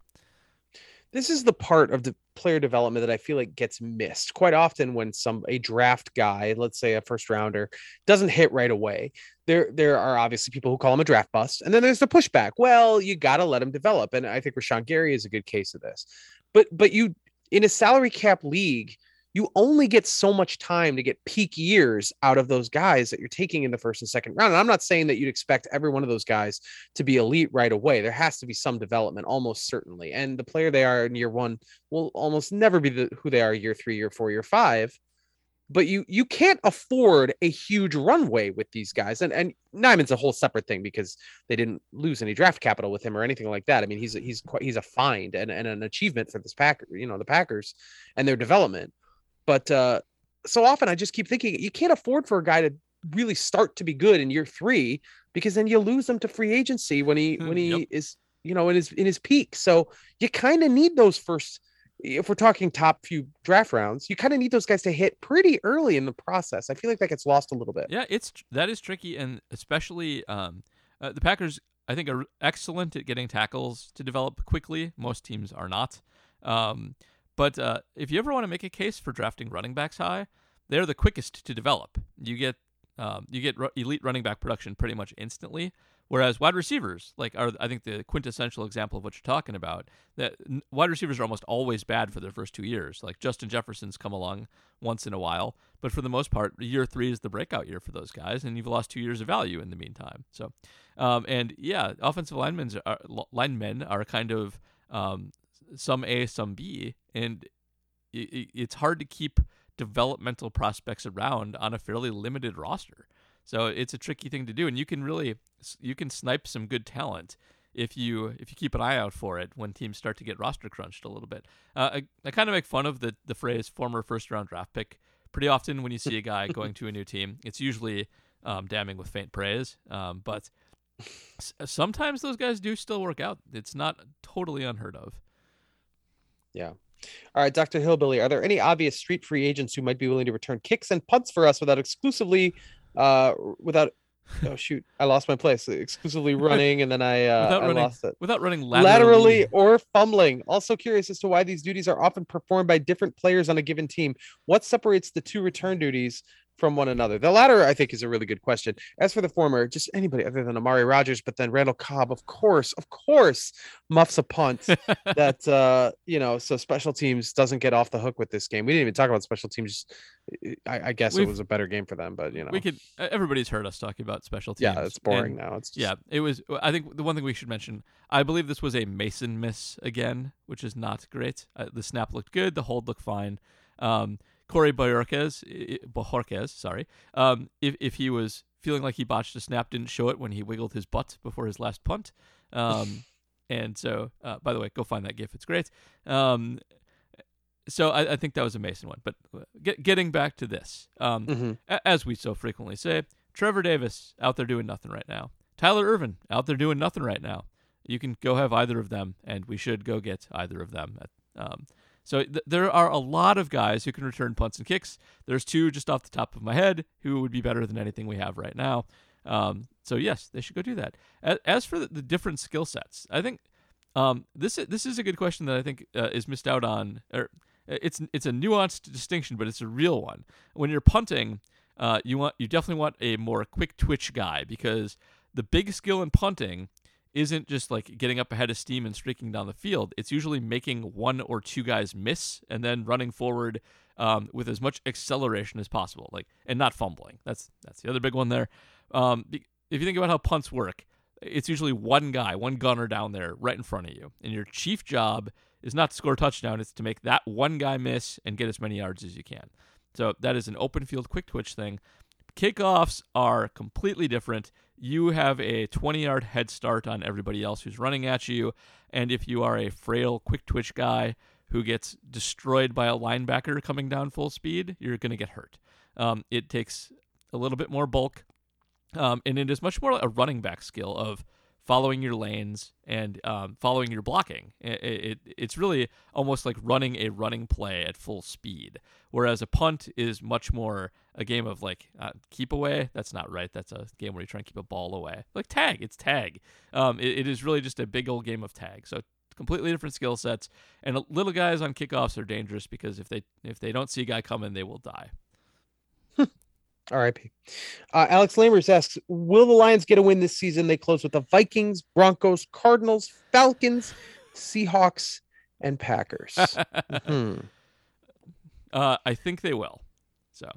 this is the part of the player development that I feel like gets missed quite often when some a draft guy, let's say a first rounder, doesn't hit right away. There there are obviously people who call him a draft bust, and then there's the pushback. Well, you got to let him develop, and I think Rashan Gary is a good case of this. But but you in a salary cap league, you only get so much time to get peak years out of those guys that you're taking in the first and second round. And I'm not saying that you'd expect every one of those guys to be elite right away. There has to be some development, almost certainly. And the player they are in year one will almost never be the, who they are year three, year four, year five. But you you can't afford a huge runway with these guys. And and Nijman's a whole separate thing because they didn't lose any draft capital with him or anything like that. I mean, he's he's quite he's a find and, and an achievement for this Packer, you know, the Packers and their development but uh, so often I just keep thinking you can't afford for a guy to really start to be good in year three because then you lose him to free agency when he when he yep. is you know in his in his peak. So you kind of need those first. If we're talking top few draft rounds, you kind of need those guys to hit pretty early in the process. I feel like that gets lost a little bit. Yeah, it's that is tricky, and especially um, uh, the Packers. I think are excellent at getting tackles to develop quickly. Most teams are not. Um, but uh, if you ever want to make a case for drafting running backs high, they're the quickest to develop. You get um, you get elite running back production pretty much instantly. Whereas wide receivers, like, are I think the quintessential example of what you're talking about. That wide receivers are almost always bad for their first two years. Like Justin Jefferson's come along once in a while, but for the most part, year three is the breakout year for those guys, and you've lost two years of value in the meantime. So, um, and yeah, offensive linemen are linemen are kind of um, some A, some B, and it, it's hard to keep developmental prospects around on a fairly limited roster. So it's a tricky thing to do, and you can really you can snipe some good talent if you if you keep an eye out for it when teams start to get roster crunched a little bit. Uh, I, I kind of make fun of the the phrase former first round draft pick pretty often when you see a guy going to a new team. It's usually um, damning with faint praise, um, but sometimes those guys do still work out. It's not totally unheard of. Yeah. All right, Dr. Hillbilly, are there any obvious street free agents who might be willing to return kicks and punts for us without exclusively uh without oh shoot, I lost my place. Exclusively running and then I uh without I running, lost it. Without running laterally. laterally or fumbling. Also curious as to why these duties are often performed by different players on a given team. What separates the two return duties from one another? The latter, I think, is a really good question. As for the former, just anybody other than Amari Rogers, but then Randall Cobb, of course, of course, muffs a punt that uh, you know, so special teams doesn't get off the hook with this game. We didn't even talk about special teams. I, I guess We've, it was a better game for them, but you know, we could. Everybody's heard us talking about special teams. Yeah, it's boring now. It's just... yeah, it was. I think the one thing we should mention. I believe this was a Mason miss again, which is not great. Uh, the snap looked good. The hold looked fine. Um, Corey Bojorquez, Bojorquez, sorry, um, if if he was feeling like he botched a snap, didn't show it when he wiggled his butt before his last punt. Um, and so, uh, by the way, go find that gif; it's great. Um, so I, I, think that was a Mason one. But uh, get, getting back to this, um, mm-hmm. a- as we so frequently say, Trevor Davis out there doing nothing right now. Tyler Ervin out there doing nothing right now. You can go have either of them, and we should go get either of them. At, um, so th- there are a lot of guys who can return punts and kicks. There's two just off the top of my head who would be better than anything we have right now. Um, so yes, they should go do that. As, as for the, the different skill sets, I think um, this this is a good question that I think uh, is missed out on. Or it's it's a nuanced distinction, but it's a real one. When you're punting, uh, you want you definitely want a more quick twitch guy because the big skill in punting isn't just like getting up ahead of steam and streaking down the field. It's usually making one or two guys miss and then running forward um, with as much acceleration as possible, like and not fumbling. That's that's the other big one there. Um, if you think about how punts work, it's usually one guy, one gunner down there right in front of you, and your chief job is not to score a touchdown; it's to make that one guy miss and get as many yards as you can. So that is an open field quick twitch thing kickoffs are completely different. You have a 20 yard head start on everybody else who's running at you. And if you are a frail, quick twitch guy who gets destroyed by a linebacker coming down full speed, you're going to get hurt. Um, it takes a little bit more bulk, um, and it is much more like a running back skill of following your lanes and um, following your blocking. It, it, it's really almost like running a running play at full speed. Whereas a punt is much more a game of like uh, keep away. That's not right. That's a game where you try and keep a ball away. Like tag, it's tag. Um, it, it is really just a big old game of tag. So completely different skill sets. And little guys on kickoffs are dangerous because if they if they don't see a guy coming, they will die. R.I.P. Uh, Alex Lamers asks, "Will the Lions get a win this season? They close with the Vikings, Broncos, Cardinals, Falcons, Seahawks, and Packers." hmm. uh, I think they will. So,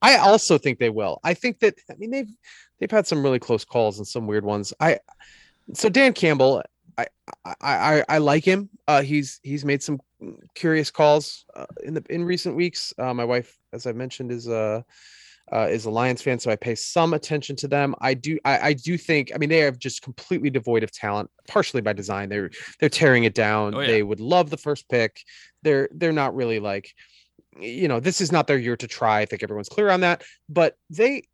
I also think they will. I think that I mean they've they've had some really close calls and some weird ones. I so Dan Campbell, I I I, I like him. Uh, he's he's made some curious calls uh, in the in recent weeks. Uh, my wife, as I mentioned, is uh uh, is a Lions fan, so I pay some attention to them. I do, I, I, do think, I mean, they are just completely devoid of talent, partially by design. They're they're tearing it down. Oh, yeah. They would love the first pick. They're they're not really like, you know, this is not their year to try. I think everyone's clear on that. But they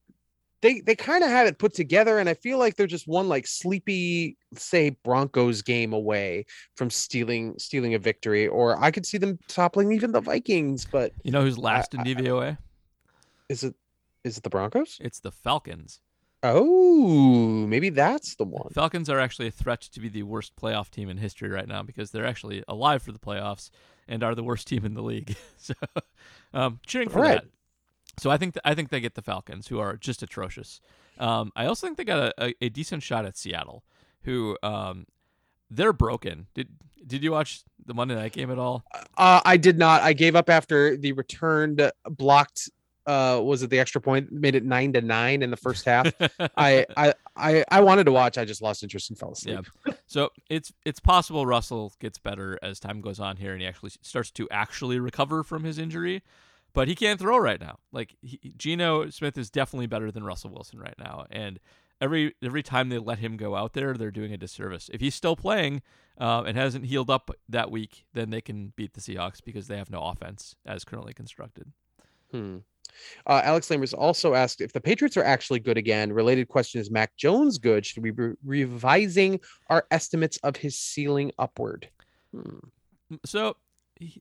they they kind of have it put together, and I feel like they're just one like sleepy, say Broncos game away from stealing stealing a victory, or I could see them toppling even the Vikings. But you know who's last I, in DVOA? I, is it is it the Broncos? It's the Falcons. Oh, maybe that's the one. Falcons are actually a threat to be the worst playoff team in history right now because they're actually alive for the playoffs and are the worst team in the league. so, um, cheering for right. that. So I think th- I think they get the Falcons, who are just atrocious. Um, I also think they got a, a, a decent shot at Seattle, who um, they're broken. Did did you watch the Monday night game at all? Uh, I did not. I gave up after the returned blocked uh was it the extra point made it nine to nine in the first half? I, I i i wanted to watch i just lost interest and fell asleep. Yeah. so it's it's possible russell gets better as time goes on here and he actually starts to actually recover from his injury but he can't throw right now. Like he, Geno smith is definitely better than russell wilson right now and every every time they let him go out there they're doing a disservice. If he's still playing uh, and hasn't healed up that week then they can beat the seahawks because they have no offense as currently constructed. Hmm. Uh, Alex Lamers also asked if the Patriots are actually good again. Related question is Mac Jones good? Should we be revising our estimates of his ceiling upward? Hmm. So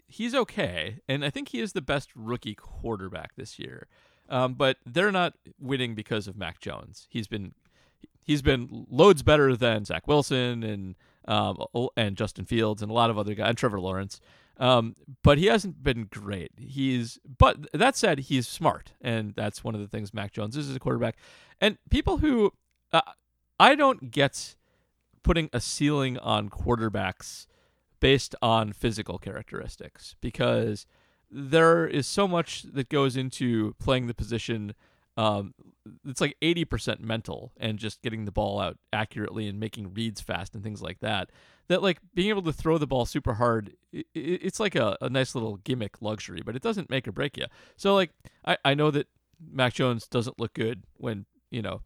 he's okay, and I think he is the best rookie quarterback this year. Um, but they're not winning because of Mac Jones. He's been he's been loads better than Zach Wilson and um, and Justin Fields and a lot of other guys and Trevor Lawrence. Um, but he hasn't been great. He's but that said, he's smart, and that's one of the things Mac Jones is as a quarterback. And people who uh, I don't get putting a ceiling on quarterbacks based on physical characteristics because there is so much that goes into playing the position. Um, it's like 80% mental and just getting the ball out accurately and making reads fast and things like that that like being able to throw the ball super hard it, it's like a, a nice little gimmick luxury but it doesn't make or break you so like I, I know that mac jones doesn't look good when you know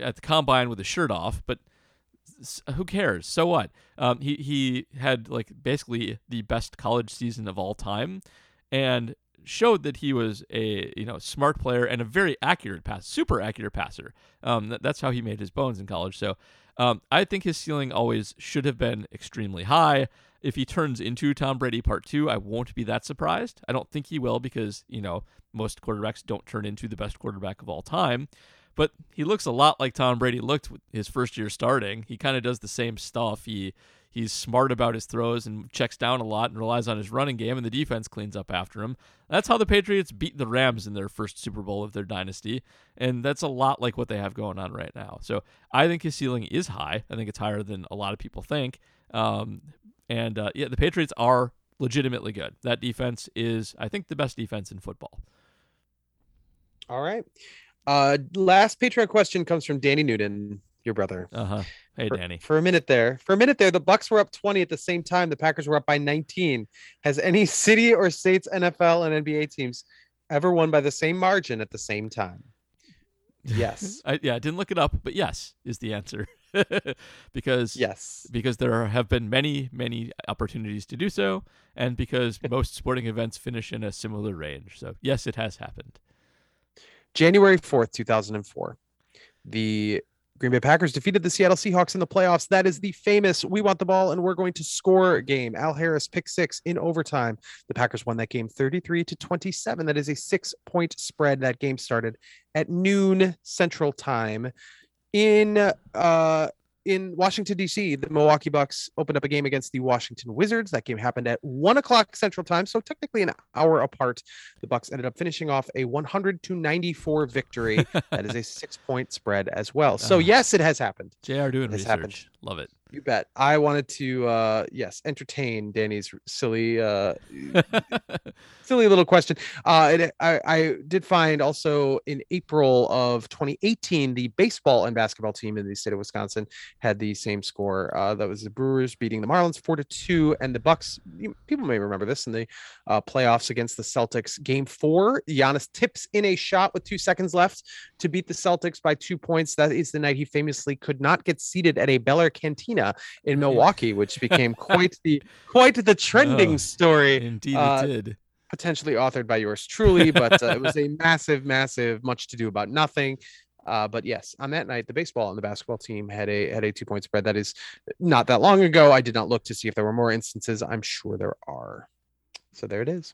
at the combine with his shirt off but who cares? So what? Um, he, he had like basically the best college season of all time and showed that he was a you know smart player and a very accurate pass super accurate passer um, that, that's how he made his bones in college so um, I think his ceiling always should have been extremely high. If he turns into Tom Brady part two, I won't be that surprised. I don't think he will because, you know, most quarterbacks don't turn into the best quarterback of all time. But he looks a lot like Tom Brady looked his first year starting. He kind of does the same stuff. He He's smart about his throws and checks down a lot and relies on his running game, and the defense cleans up after him. That's how the Patriots beat the Rams in their first Super Bowl of their dynasty, and that's a lot like what they have going on right now. So I think his ceiling is high. I think it's higher than a lot of people think. Um, and uh, yeah, the Patriots are legitimately good. That defense is, I think, the best defense in football. All right. Uh, last Patreon question comes from Danny Newton your brother. Uh huh. Hey, for, Danny. For a minute there, for a minute there, the Bucks were up 20 at the same time. The Packers were up by 19. Has any city or states NFL and NBA teams ever won by the same margin at the same time? Yes. I, yeah, I didn't look it up, but yes is the answer. because yes. because there have been many many opportunities to do so, and because most sporting events finish in a similar range. So yes, it has happened. January 4th, 2004. The Green Bay Packers defeated the Seattle Seahawks in the playoffs. That is the famous we want the ball and we're going to score game. Al Harris pick six in overtime. The Packers won that game 33 to 27. That is a six point spread. That game started at noon central time in uh in Washington, D.C., the Milwaukee Bucks opened up a game against the Washington Wizards. That game happened at one o'clock Central Time, so technically an hour apart. The Bucks ended up finishing off a 100 to 94 victory. that is a six-point spread as well. So yes, it has happened. Jr. doing This research. happened. Love it. You bet. I wanted to, uh, yes, entertain Danny's silly, uh, silly little question. Uh, it, I, I did find also in April of 2018, the baseball and basketball team in the state of Wisconsin had the same score. Uh, that was the Brewers beating the Marlins four to two, and the Bucks. People may remember this in the uh, playoffs against the Celtics. Game four, Giannis tips in a shot with two seconds left to beat the Celtics by two points. That is the night he famously could not get seated at a Bel Air In Milwaukee, which became quite the quite the trending Oh, story Indeed, uh, it did. potentially authored by yours truly, but uh, it was a massive, massive, much to do about nothing. Uh, but yes, on that night, the baseball and the basketball team had a had a two point spread. That is not that long ago. I did not look to see if there were more instances. I'm sure there are. So there it is.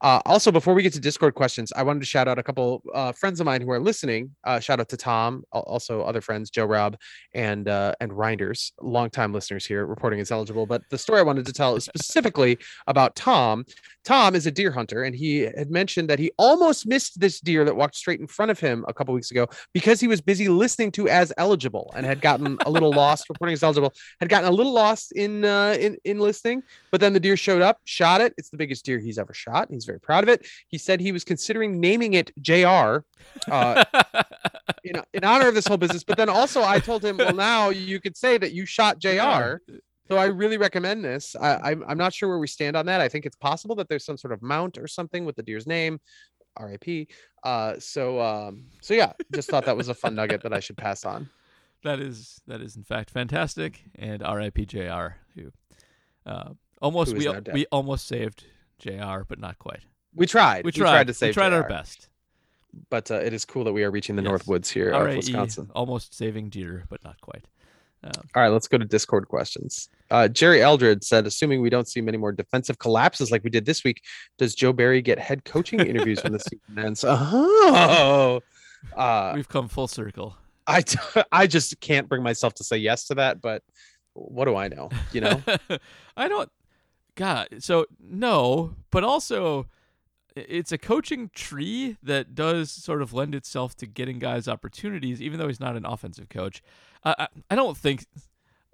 Uh, also, before we get to Discord questions, I wanted to shout out a couple uh, friends of mine who are listening. Uh, shout out to Tom, also other friends, Joe Rob and uh, and Reinders, longtime listeners here. Reporting as Eligible, but the story I wanted to tell is specifically about Tom. Tom is a deer hunter, and he had mentioned that he almost missed this deer that walked straight in front of him a couple weeks ago because he was busy listening to as eligible and had gotten a little lost. Reporting as Eligible had gotten a little lost in uh, in in listening, but then the deer showed up, shot it. It's the biggest deer he's ever shot. He's very proud of it. He said he was considering naming it Jr. Uh, in, in honor of this whole business. But then also, I told him, well, now you could say that you shot Jr. So I really recommend this. I, I'm, I'm not sure where we stand on that. I think it's possible that there's some sort of mount or something with the deer's name, R.I.P. Uh, so um, so yeah, just thought that was a fun nugget that I should pass on. that is that is in fact fantastic. And R.I.P. Jr. Who uh, almost Who we we almost saved Jr. But not quite. We tried. We tried. to save we tried our best. but uh, it is cool that we are reaching the Yes. North Woods here of Wisconsin. almost saving deer, but not quite. Um, All right, let's go to Discord questions. Uh, Jerry Eldred said, assuming we don't see many more defensive collapses like we did this week, does Joe Barry get head coaching interviews when the season ends? Oh, uh, we've come full circle. I t- I just can't bring myself to say yes to that. But what do I know? You know, I don't. God, so no, but also it's a coaching tree that does sort of lend itself to getting guys opportunities, even though he's not an offensive coach. I I, don't think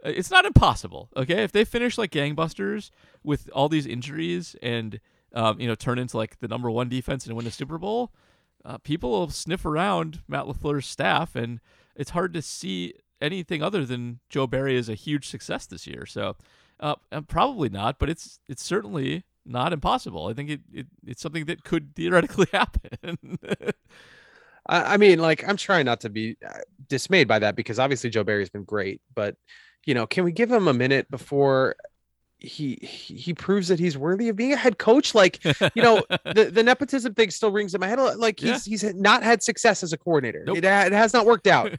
it's not impossible. Okay, if they finish like gangbusters with all these injuries and um, you know turn into like the number one defense and win a Super Bowl, uh, people will sniff around Matt Lafleur's staff, and it's hard to see anything other than Joe Barry is a huge success this year. So, uh, uh, probably not, but it's it's certainly not impossible. I think it, it it's something that could theoretically happen. I, I mean, like I'm trying not to be uh, dismayed by that because obviously Joe Barry's been great, but you know, can we give him a minute before he he proves that he's worthy of being a head coach? Like, you know, the, the nepotism thing still rings in my head. Like Yeah. he's he's not had success as a coordinator. Nope. It, it has not worked out.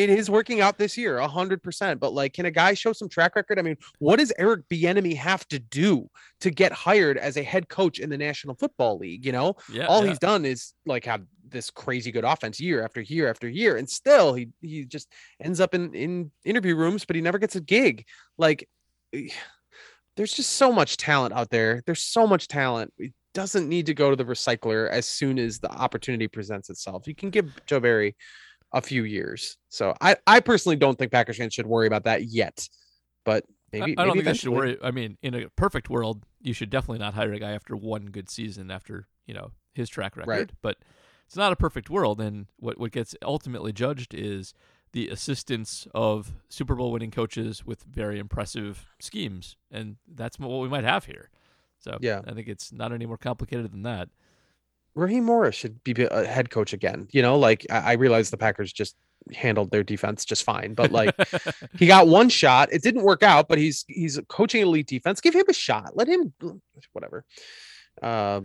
It is working out this year, a hundred percent. But like, can a guy show some track record? I mean, what does Eric Bieniemy have to do to get hired as a head coach in the National Football League? You know, yeah, all yeah. he's done is like have this crazy good offense year after year after year, and still he he just ends up in in interview rooms, but he never gets a gig. Like, eh, there's just so much talent out there. There's so much talent. It doesn't need to go to the recycler as soon as the opportunity presents itself. You can give Joe Barry a few years. So I I personally don't think Packers fans should worry about that yet, but I- maybe I, don't maybe think they should worry. I mean, in a perfect world, you should definitely not hire a guy after one good season after you know his track record. Right. But it's not a perfect world, and what what gets ultimately judged is the assistance of Super Bowl winning coaches with very impressive schemes, and that's what we might have here. So Yeah. I think it's not any more complicated than that. Raheem Morris should be a head coach again. You know, like I, I realize the Packers just handled their defense just fine, but like he got one shot. It didn't work out, but he's he's coaching elite defense. Give him a shot. Let him whatever. Uh,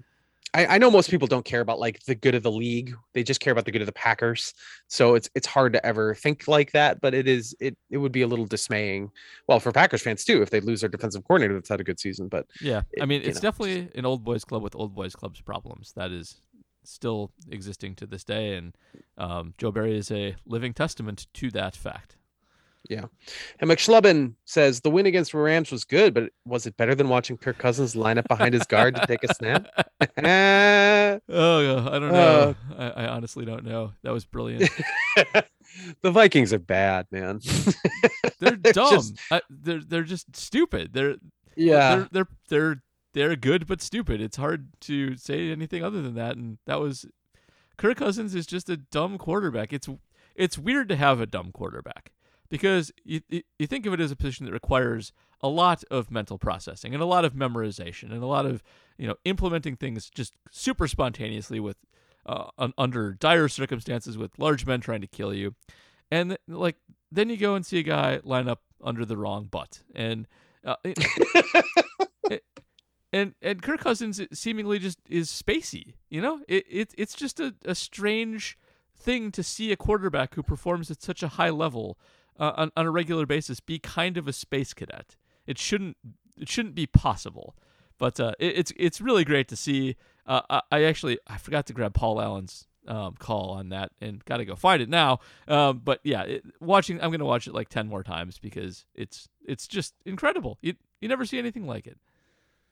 I, I know most people don't care about like the good of the league. They just care about the good of the Packers. So it's it's hard to ever think like that. But it is it it would be a little dismaying. Well, for Packers fans too, if they lose their defensive coordinator that's had a good season. But yeah, I mean, it's know. definitely an old boys club with old boys clubs problems. That is still existing to this day, and um, Joe Barry is a living testament to that fact. Yeah. And McSchlubben says the win against the Rams was good, but was it better than watching Kirk Cousins line up behind his guard to take a snap? Oh, I don't know. Uh, I, I honestly don't know. That was brilliant. The Vikings are bad, man. They're They're dumb. just- I, they're they're just stupid. They're yeah. they're they're they're they're good but stupid. It's hard to say anything other than that. And that was Kirk Cousins is just a dumb quarterback. It's it's weird to have a dumb quarterback because you you think of it as a position that requires a lot of mental processing and a lot of memorization and a lot of you know implementing things just super spontaneously with uh, un- under dire circumstances with large men trying to kill you and like then you go and see a guy line up under the wrong butt and uh, it- it- and and Kirk Cousins seemingly just is spacey. You know, it, it it's just a, a strange thing to see a quarterback who performs at such a high level uh, on, on a regular basis be kind of a space cadet. It shouldn't it shouldn't be possible, but uh, it, it's it's really great to see. Uh, I, I actually I forgot to grab Paul Allen's um, call on that and got to go find it now. Um, but yeah, it, watching I'm gonna watch it like ten more times because it's it's just incredible. You you never see anything like it.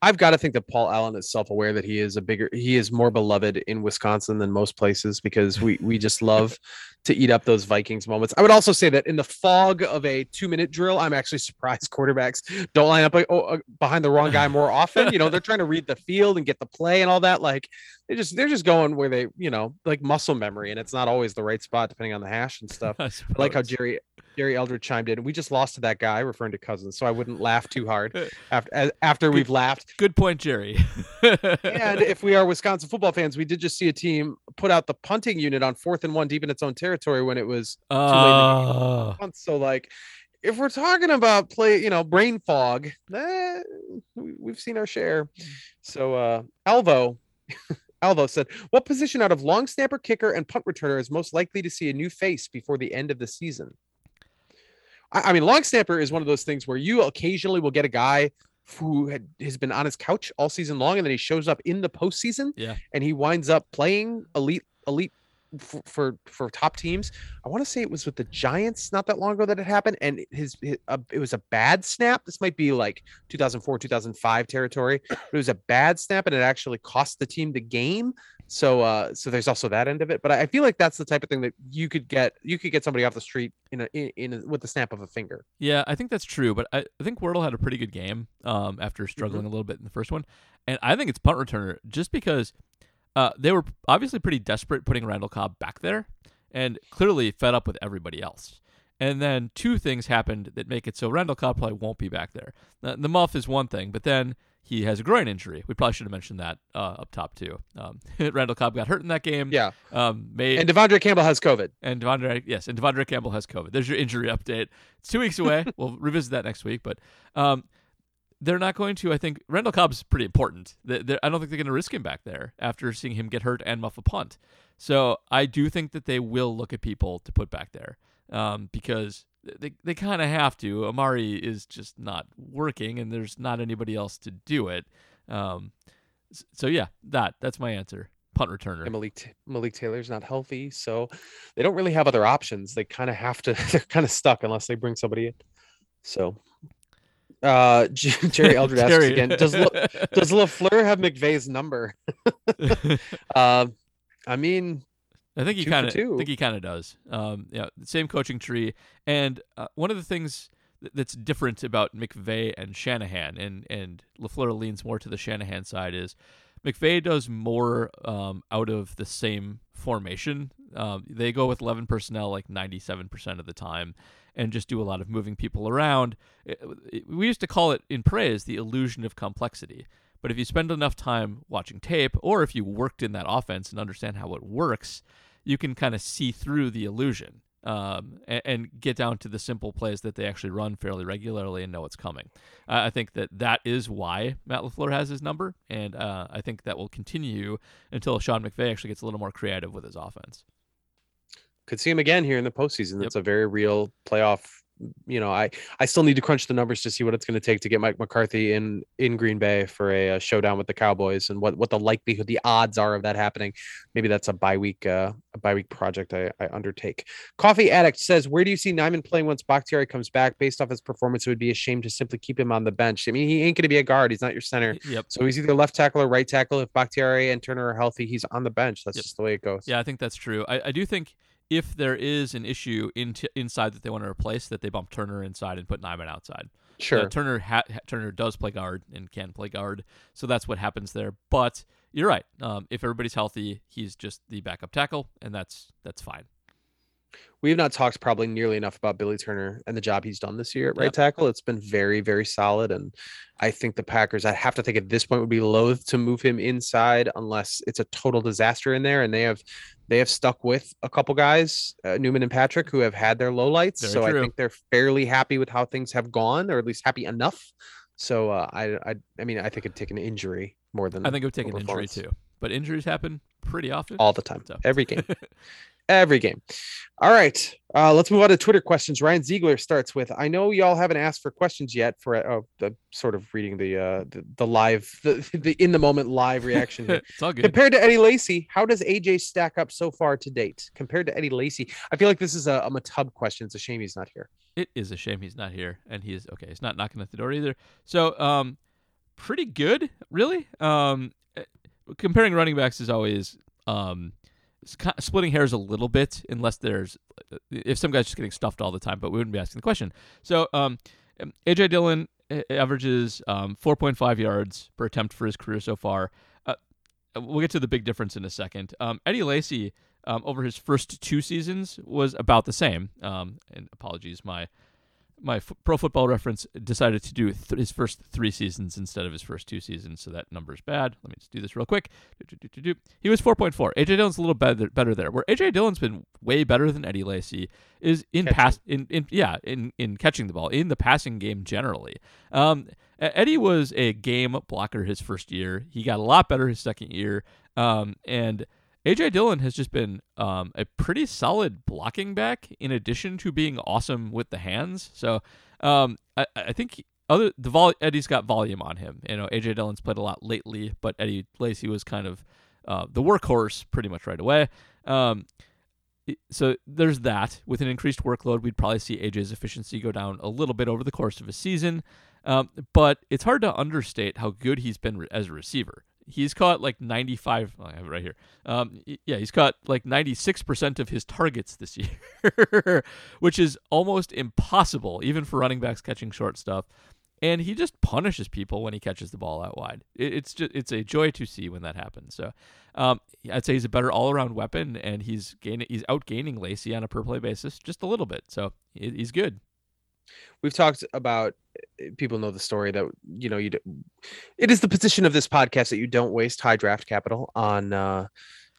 I've got to think that Paul Allen is self-aware that he is a bigger he is more beloved in Wisconsin than most places because we we just love to eat up those Vikings moments. I would also say that in the fog of a 2-minute drill, I'm actually surprised quarterbacks don't line up uh, uh, behind the wrong guy more often. You know, they're trying to read the field and get the play and all that like they just they're just going where they, you know, like muscle memory and it's not always the right spot depending on the hash and stuff. I I like how. Jerry Jerry Eldred chimed in. We just lost to that guy referring to Cousins, so I wouldn't laugh too hard after after we've laughed. Good point, Jerry. And if we are Wisconsin football fans, we did just see a team put out the punting unit on fourth and one deep in its own territory when it was too late the game. Oh. So like, if we're talking about play, you know, brain fog, eh, we, we've seen our share. So uh Alvo. Alvo said, "What position out of long snapper, kicker, and punt returner is most likely to see a new face before the end of the season?" I, I mean, long snapper is one of those things where you occasionally will get a guy who had, has been on his couch all season long, and then he shows up in the postseason, Yeah. and he winds up playing elite, elite for for, for top teams. I want to say it was with the Giants not that long ago that it happened, and his, his uh, it was a bad snap. This might be like 2004, 2005 territory. But it was a bad snap, and it actually cost the team the game. So, uh, so there's also that end of it. But I feel like that's the type of thing that you could get. You could get somebody off the street in a in, in a, with the snap of a finger. yeah, I think that's true. But I, I think Wirtel had a pretty good game um, after struggling a little bit in the first one, and I think it's punt returner just because uh, they were obviously pretty desperate putting Randall Cobb back there, and clearly fed up with everybody else. And then two things happened that make it so Randall Cobb probably won't be back there. The, the muff is one thing, but then he has a groin injury. We probably should have mentioned that uh, up top too. Um, Randall Cobb got hurt in that game. Yeah, Um, made and Devondre Campbell has COVID. and Devondre, yes, and Devondre Campbell has COVID. There's your injury update. It's two weeks away. we'll revisit that next week, but um, they're not going to. I think Randall Cobb's pretty important. They- they're- I don't think they're going to risk him back there after seeing him get hurt and muff a punt. So I do think that they will look at people to put back there um, because they they kind of have to. Amari is just not working, and there's not anybody else to do it. Um, so yeah, that that's my answer. Punt returner. And Malik Malik Taylor's not healthy, so they don't really have other options. They kind of have to. They're kind of stuck unless they bring somebody in. So, uh, Jerry Eldred asks Jerry. again: Does Le- does Lafleur have McVay's number? Uh, I mean, I think he kind of. think he kind of does. Um, yeah, same coaching tree, and uh, one of the things that's different about McVay and Shanahan, and and Lafleur leans more to the Shanahan side, is McVay does more um, out of the same formation. Um, they go with eleven personnel like ninety seven percent of the time, and just do a lot of moving people around. It- it- we used to call it in praise the illusion of complexity. But if you spend enough time watching tape, or if you worked in that offense and understand how it works, you can kind of see through the illusion um, and, and, get down to the simple plays that they actually run fairly regularly and know what's coming. Uh, I think that that is why Matt LaFleur has his number, and uh, I think that will continue until Sean McVay actually gets a little more creative with his offense. Could see him again here in the postseason. Yep. It's a very real playoff you know, I I still need to crunch the numbers to see what it's going to take to get Mike McCarthy in in Green Bay for a, a, showdown with the Cowboys and what what the likelihood, the odds are of that happening. Maybe that's a bye week uh, a bye week project I, I undertake. Coffee Addict says, where do you see Nijman playing once Bakhtiari comes back? Based off his performance, it would be a shame to simply keep him on the bench. I mean, he ain't going to be a guard. He's not your center. Yep. So he's either left tackle or right tackle. If Bakhtiari and Turner are healthy, he's on the bench. That's yep. just the way it goes. Yeah, I think that's true. I, I do think if there is an issue in t- inside that they want to replace, that they bump Turner inside and put Nijman outside. Sure. Uh, Turner ha- Turner does play guard and can play guard, so that's what happens there. But you're right. Um, if everybody's healthy, he's just the backup tackle, and that's that's fine. We have not talked probably nearly enough about Billy Turner and the job he's done this year at right yep. tackle. It's been very, very solid. And I think the Packers, I have to think at this point would be loath to move him inside unless it's a total disaster in there. And they have they have stuck with a couple guys, uh, Newman and Patrick, who have had their lowlights. Very so true. I think they're fairly happy with how things have gone, or at least happy enough. So uh, I, I, I mean, I think it'd take an injury more than I think it would take an injury too. But injuries happen pretty often, all the time, so. every game. every game. All right, uh, let's move on to Twitter questions. Ryan Ziegler starts with: I know y'all haven't asked for questions yet for uh, the sort of reading the uh, the, the live the, the in the moment live reaction. it's all good. Compared to Eddie Lacy, how does AJ stack up so far to date? Compared to Eddie Lacy, I feel like this is a, a Matub question. It's a shame he's not here. It is a shame he's not here, and he's okay. He's not knocking at the door either. So, um, pretty good, really. Um, eh, comparing running backs is always um splitting hairs a little bit, unless there's uh, if some guy's just getting stuffed all the time. But we wouldn't be asking the question. So um, um AJ Dillon averages um, 4.5 yards per attempt for his career so far. Uh, we'll get to the big difference in a second. Um, Eddie Lacy um, over his first two seasons was about the same. Um, and apologies, my my f- pro football reference decided to do th- his first three seasons instead of his first two seasons, so that number is bad. Let me just do this real quick. He was 4.4. AJ Dillon's a little better better there. Where AJ Dillon's been way better than Eddie Lacy is in pass in, in yeah in in catching the ball in the passing game generally. Um, Eddie was a game blocker his first year. He got a lot better his second year. Um, and AJ Dillon has just been um, a pretty solid blocking back, in addition to being awesome with the hands. So um, I, I, think other the vol- Eddie's got volume on him. You know, AJ Dillon's played a lot lately, but Eddie Lacy was kind of uh, the workhorse pretty much right away. Um, so there's that. With an increased workload, we'd probably see AJ's efficiency go down a little bit over the course of a season. Um, but it's hard to understate how good he's been re- as a receiver he's caught like 95 oh, i have it right here. Um, yeah he's caught like 96% of his targets this year which is almost impossible even for running backs catching short stuff. And he just punishes people when he catches the ball out wide. It's just it's a joy to see when that happens. So um, i'd say he's a better all-around weapon and he's gaining he's outgaining lacy on a per play basis just a little bit. So he's good we've talked about eh, people know the story that you know you do, it is the position of this podcast that you don't waste high draft capital on uh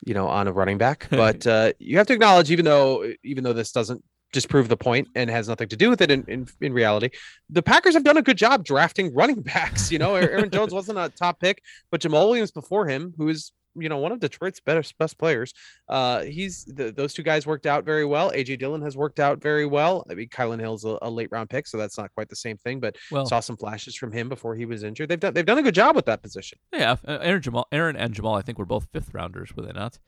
you know on a running back. But uh you have to acknowledge even though even though this doesn't disprove the point and has nothing to do with it in, in, in reality the packers have done a good job drafting running backs you know? Aaron jones wasn't a top pick but Jamaal Williams before him who is you know one of Detroit's best best players. Uh, he's the, those two guys worked out very well. AJ Dillon has worked out very well. I mean, Kylin Hill's a, a late round pick, so that's not quite the same thing. But well, saw some flashes from him before he was injured. They've done they've done a good job with that position. Yeah, uh, Aaron Jamaal, Aaron and Jamaal, I think were both fifth rounders, were they not?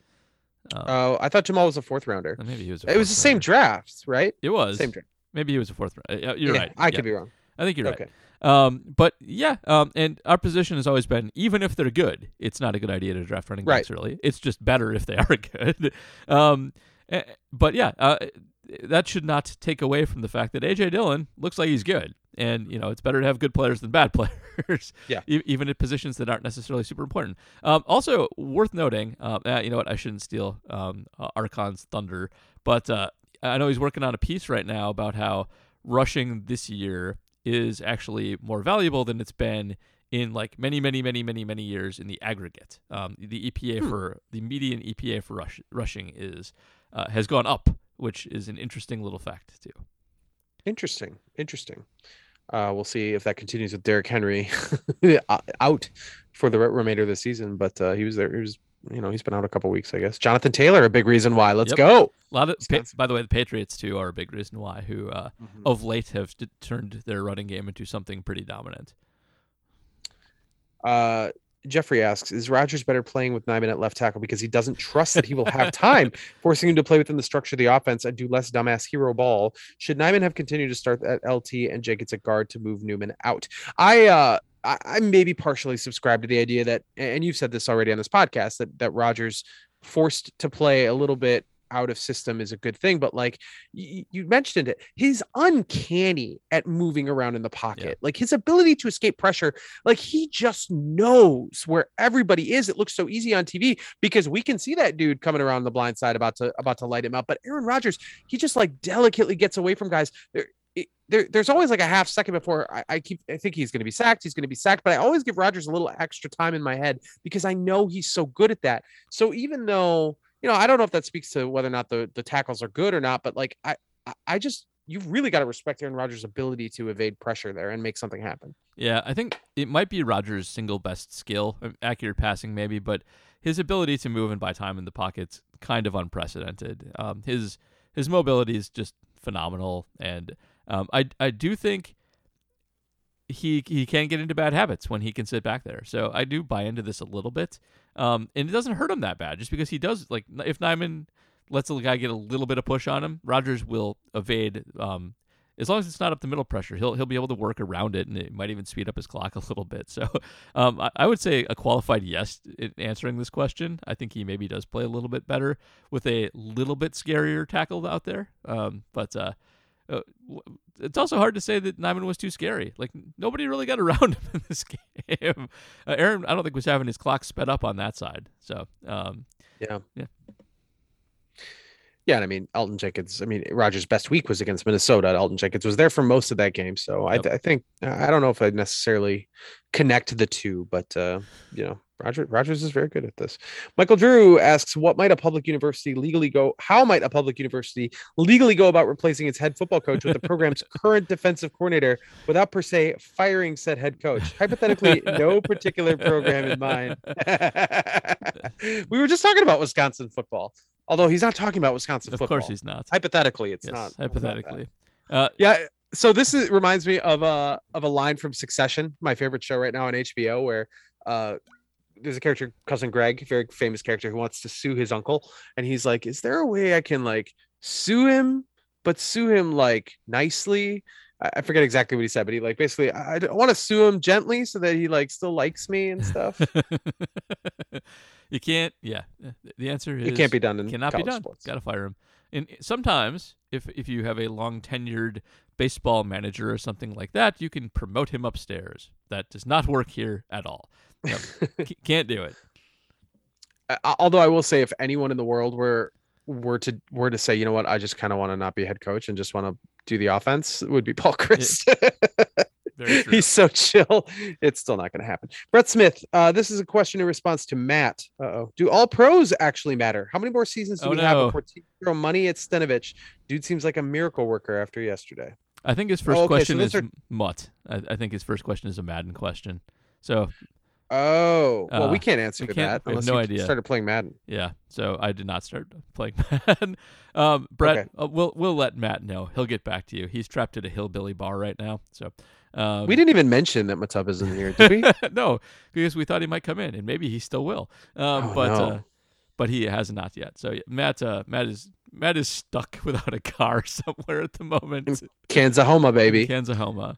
Oh, uh, I thought Jamaal was a fourth rounder. Maybe he was. it was the same draft, right? It was same draft. Maybe he was a fourth. Uh, you're yeah, right. I yeah. could be wrong. I think you're okay. right. Um, but yeah, um, and our position has always been even if they're good, it's not a good idea to draft running backs right. early. It's just better if they are good. um, eh, but yeah, uh, that should not take away from the fact that AJ Dillon looks like he's good. And you know it's better to have good players than bad players. Yeah. even in positions that aren't necessarily super important. Um, also worth noting, uh, you know what? I shouldn't steal um, uh, Archon's thunder, but uh, I know he's working on a piece right now about how rushing this year is actually more valuable than it's been in like many, many, many, many, many years in the aggregate. Um, the EPA Hmm. for the median EPA for rush, rushing is uh, has gone up, which is an interesting little fact too. Interesting. Interesting. Uh, we'll see if that continues with Derrick Henry out for the remainder of the season. But uh, he was there. He was, you know, he's been out a couple weeks, I guess. Jonathan Taylor, a big reason why. Let's Yep. go. A lot of, pa- by the way, the Patriots too are a big reason why. Who uh, of late have d- turned their running game into something pretty dominant. Uh, Jeffrey asks, is Rodgers better playing with Nijman at left tackle because he doesn't trust that he will have time, forcing him to play within the structure of the offense and do less dumbass hero ball? Should Nijman have continued to start at LT and Jenkins at guard to move Newman out? I uh I, I maybe partially subscribe to the idea that, and you've said this already on this podcast, that that Rodgers forced to play a little bit out of system is a good thing, but like you, you mentioned it, he's uncanny at moving around in the pocket. Like his ability to escape pressure like he just knows where everybody is. It looks so easy on TV because we can see that dude coming around the blind side about to about to light him up. But Aaron Rodgers, he just like delicately gets away from guys. There, there's always like a half second before I, I keep I think he's going to be sacked. He's going to be sacked, but I always give Rodgers a little extra time in my head because I know he's so good at that. So even though you know I don't know if that speaks to whether or not the the tackles are good or not, but like I I, I just you've really got to respect Aaron Rodgers' ability to evade pressure there and make something happen. Yeah, I think it might be Rodgers' single best skill, uh, accurate passing maybe, but his ability to move and buy time in the pocket's kind of unprecedented. Um, his his mobility is just phenomenal, and um, I I do think he he can get into bad habits when he can sit back there. So I do buy into this a little bit, um, and it doesn't hurt him that bad just because he does like if Nijman lets the guy get a little bit of push on him, Rodgers will evade. Um, as long as it's not up the middle pressure, he'll he'll be able to work around it, and it might even speed up his clock a little bit. So, um, I, I would say a qualified yes in answering this question. I think he maybe does play a little bit better with a little bit scarier tackle out there. Um, but uh, uh, it's also hard to say that Nijman was too scary. Like nobody really got around him in this game. Uh, Aaron, I don't think was having his clock sped up on that side. So, um, Yeah. Yeah. Yeah, and I mean Elgton Jenkins. I mean Rodgers' best week was against Minnesota. Elgton Jenkins was there for most of that game, so I, Yep. th- I think I don't know if I'd necessarily connect the two, but uh, you know, Roger Rodgers is very good at this. Michael Drew asks, "What might a public university legally go? How might a public university legally go about replacing its head football coach with the program's current defensive coordinator without per se firing said head coach? Hypothetically, no particular program in mind." we were just talking about Wisconsin football, although he's not talking about Wisconsin of football. course he's not. hypothetically, it's yes, not it's not that. hypothetically. Uh, Yeah. So this is reminds me of a of a line from Succession, my favorite show right now on HBO, where uh there's a character, cousin Greg, very famous character, who wants to sue his uncle, and he's like, "Is there a way I can like sue him, but sue him like nicely?" I forget exactly what he said, but he like basically, I, I want to sue him gently so that he like still likes me and stuff. you can't. Yeah, uh, the answer is it can't be done in cannot be done. sports. Got to fire him. And sometimes, if if you have a long tenured baseball manager or something like that, you can promote him upstairs. That does not work here at all. Can't do it. Uh, although I will say, if anyone in the world were were to were to say, you know what, I just kind of want to not be a head coach and just want to do the offense, would be Paul Chryst. He's so chill. It's still not going to happen. Brett Smith, uh, this is a question in response to Matt. Uh-oh. Do all pros actually matter? How many more seasons do Oh, we have before teams throw money at Stenavich? Dude seems like a miracle worker after yesterday. I think his first Oh, okay, question those is are- mutt. I, I think his first question is a Madden question. So Oh, well, we Uh, can't answer we can't- that we unless no you idea. started playing Madden. yeah, so I did not start playing Madden. um, Brett, Okay. uh, we'll we'll let Matt know. He'll get back to you. He's trapped at a hillbilly bar right now. So um, we didn't even mention that Matub isn't here, did we? no, because we thought he might come in, and maybe he still will. Um, Oh, but no. uh, but he has not yet. So Matt uh, Matt is Matt is stuck without a car somewhere at the moment. Kansahoma, baby. Kansahoma.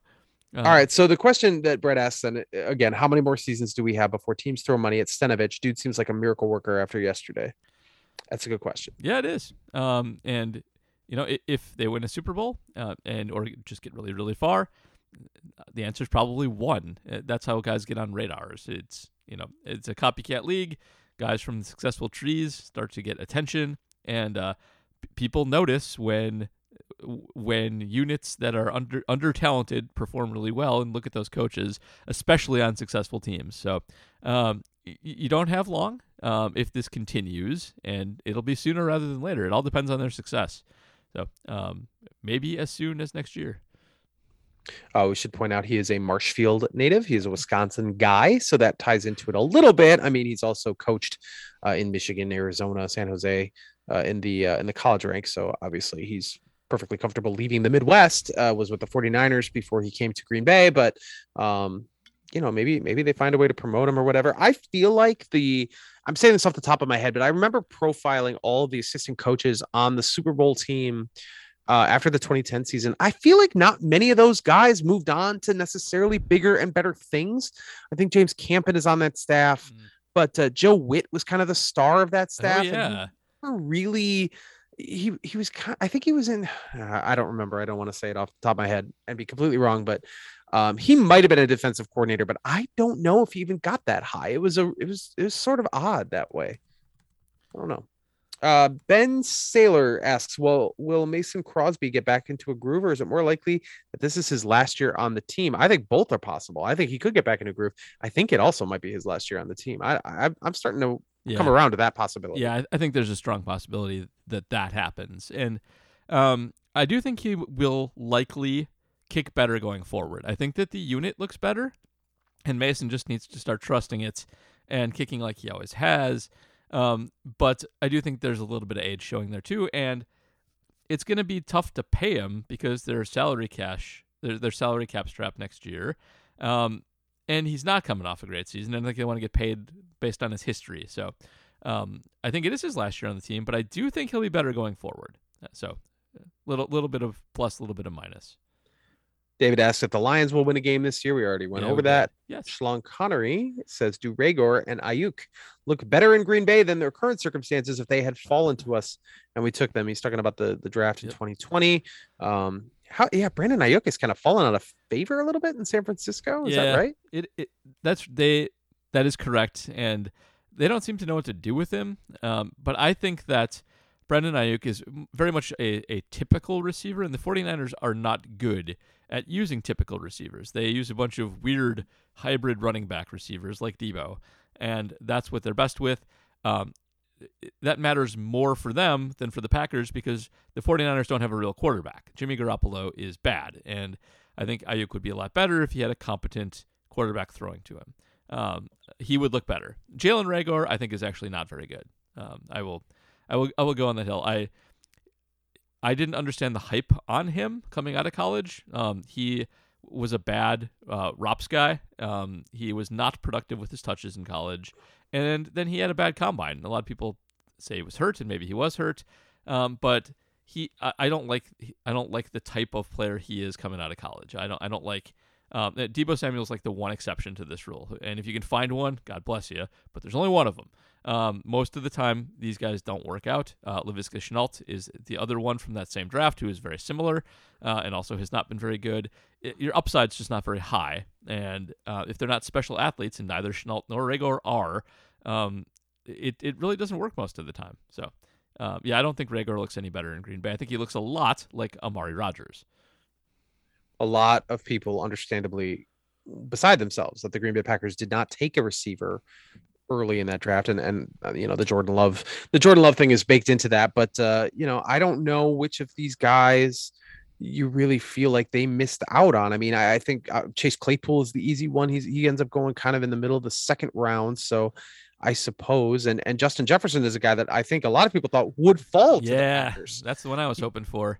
Uh, All right. So the question that Brett asked, then uh, again, how many more seasons do we have before teams throw money at Stenavich? Dude seems like a miracle worker after yesterday. That's a good question. Yeah, it is. Um, and you know, if they win a Super Bowl, uh, and or just get really, really far, the answer is probably one. Uh, That's how guys get on radars. It's you know, it's a copycat league. Guys from successful trees start to get attention, and uh, people notice when when units that are under under talented perform really well, and look at those coaches, especially on successful teams. So um, y- you don't have long um, if this continues, and it'll be sooner rather than later. It all depends on their success. So um, maybe as soon as next year. Uh, we should point out he is a Marshfield native. He is a Wisconsin guy, so that ties into it a little bit. I mean, he's also coached uh, in Michigan, Arizona, San Jose, uh, in the uh, in the college ranks. So obviously, he's perfectly comfortable leaving the Midwest. Uh, was with the 49ers before he came to Green Bay, but um, you know, maybe maybe they find a way to promote him or whatever. I feel like the I'm saying this off the top of my head, but I remember profiling all of the assistant coaches on the Super Bowl team uh, after the 2010 season. I feel like not many of those guys moved on to necessarily bigger and better things. I think James Campen is on that staff, Mm. but uh, Joe Whitt was kind of the star of that Oh, staff. and he yeah. really. He he was kind. I think he was in. I don't remember. I don't want to say it off the top of my head and be completely wrong, but um, he might have been a defensive coordinator, but I don't know if he even got that high. It was a. It was. It was sort of odd that way. I don't know. Uh, ben Saylor asks, "Well, will Mason Crosby get back into a groove, or is it more likely that this is his last year on the team?" I think both are possible. I think he could get back into groove. I think it also might be his last year on the team. I, I I'm starting to Yeah. come around to that possibility. Yeah, I, I think there's a strong possibility that that happens, and um, I do think he will likely kick better going forward. I think that the unit looks better, and Mason just needs to start trusting it and kicking like he always has. Um, but I do think there's a little bit of age showing there too, and it's going to be tough to pay him because their salary cash, their their salary cap strap next year. Um, and he's not coming off a great season. I think they want to get paid based on his history. So um, I think it is his last year on the team, but I do think he'll be better going forward. Uh, So little little bit of plus, a little bit of minus. David asks if the Lions will win a game this year. We already went Yeah, over that. Yes. Schlong Connery says, "Do Reagor and Aiyuk look better in Green Bay than their current circumstances if they had fallen to us and we took them?" He's talking about the the draft in Yep. 2020. Um, how yeah, Brandon Aiyuk is kind of fallen out of favor a little bit in San Francisco. Is Yeah. that right? It, it that's they that is correct, and they don't seem to know what to do with him. Um, but I think that Brandon Aiyuk is very much a, a typical receiver, and the 49ers are not good at using typical receivers. They use a bunch of weird hybrid running back receivers like Deebo, and that's what they're best with. Um, that matters more for them than for the Packers because the 49ers don't have a real quarterback. Jimmy Garoppolo is bad, and I think Aiyuk would be a lot better if he had a competent quarterback throwing to him. Um, he would look better. Jalen Reagor, I think, is actually not very good. Um, I will, I will, I will go on the hill. I, I didn't understand the hype on him coming out of college. Um, he was a bad uh, ROPS guy. Um, he was not productive with his touches in college, and then he had a bad combine. A lot of people say he was hurt, and maybe he was hurt, um, but he, I, I don't like, I don't like the type of player he is coming out of college. I don't, I don't like. Um, uh, Deebo Samuel's like the one exception to this rule, and if you can find one, God bless you. But there's only one of them. Um, most of the time, these guys don't work out. Uh, Laviska Shenault is the other one from that same draft who is very similar, uh, and also has not been very good. I your upside's just not very high, and uh, if they're not special athletes, and neither Shenault nor Reagor are, um, it it really doesn't work most of the time. So. Uh, yeah, I don't think Reagor looks any better in Green Bay. I think he looks a lot like Amari Rodgers. A lot of people, understandably, beside themselves, that the Green Bay Packers did not take a receiver early in that draft, and and uh, you know the Jordan Love, the Jordan Love thing is baked into that. But uh, you know, I don't know which of these guys you really feel like they missed out on. I mean, I, I think uh, Chase Claypool is the easy one. He's he ends up going kind of in the middle of the second round, so. I suppose, and and Justin Jefferson is a guy that I think a lot of people thought would fall to the Yeah, Packers. that's the one I was hoping for.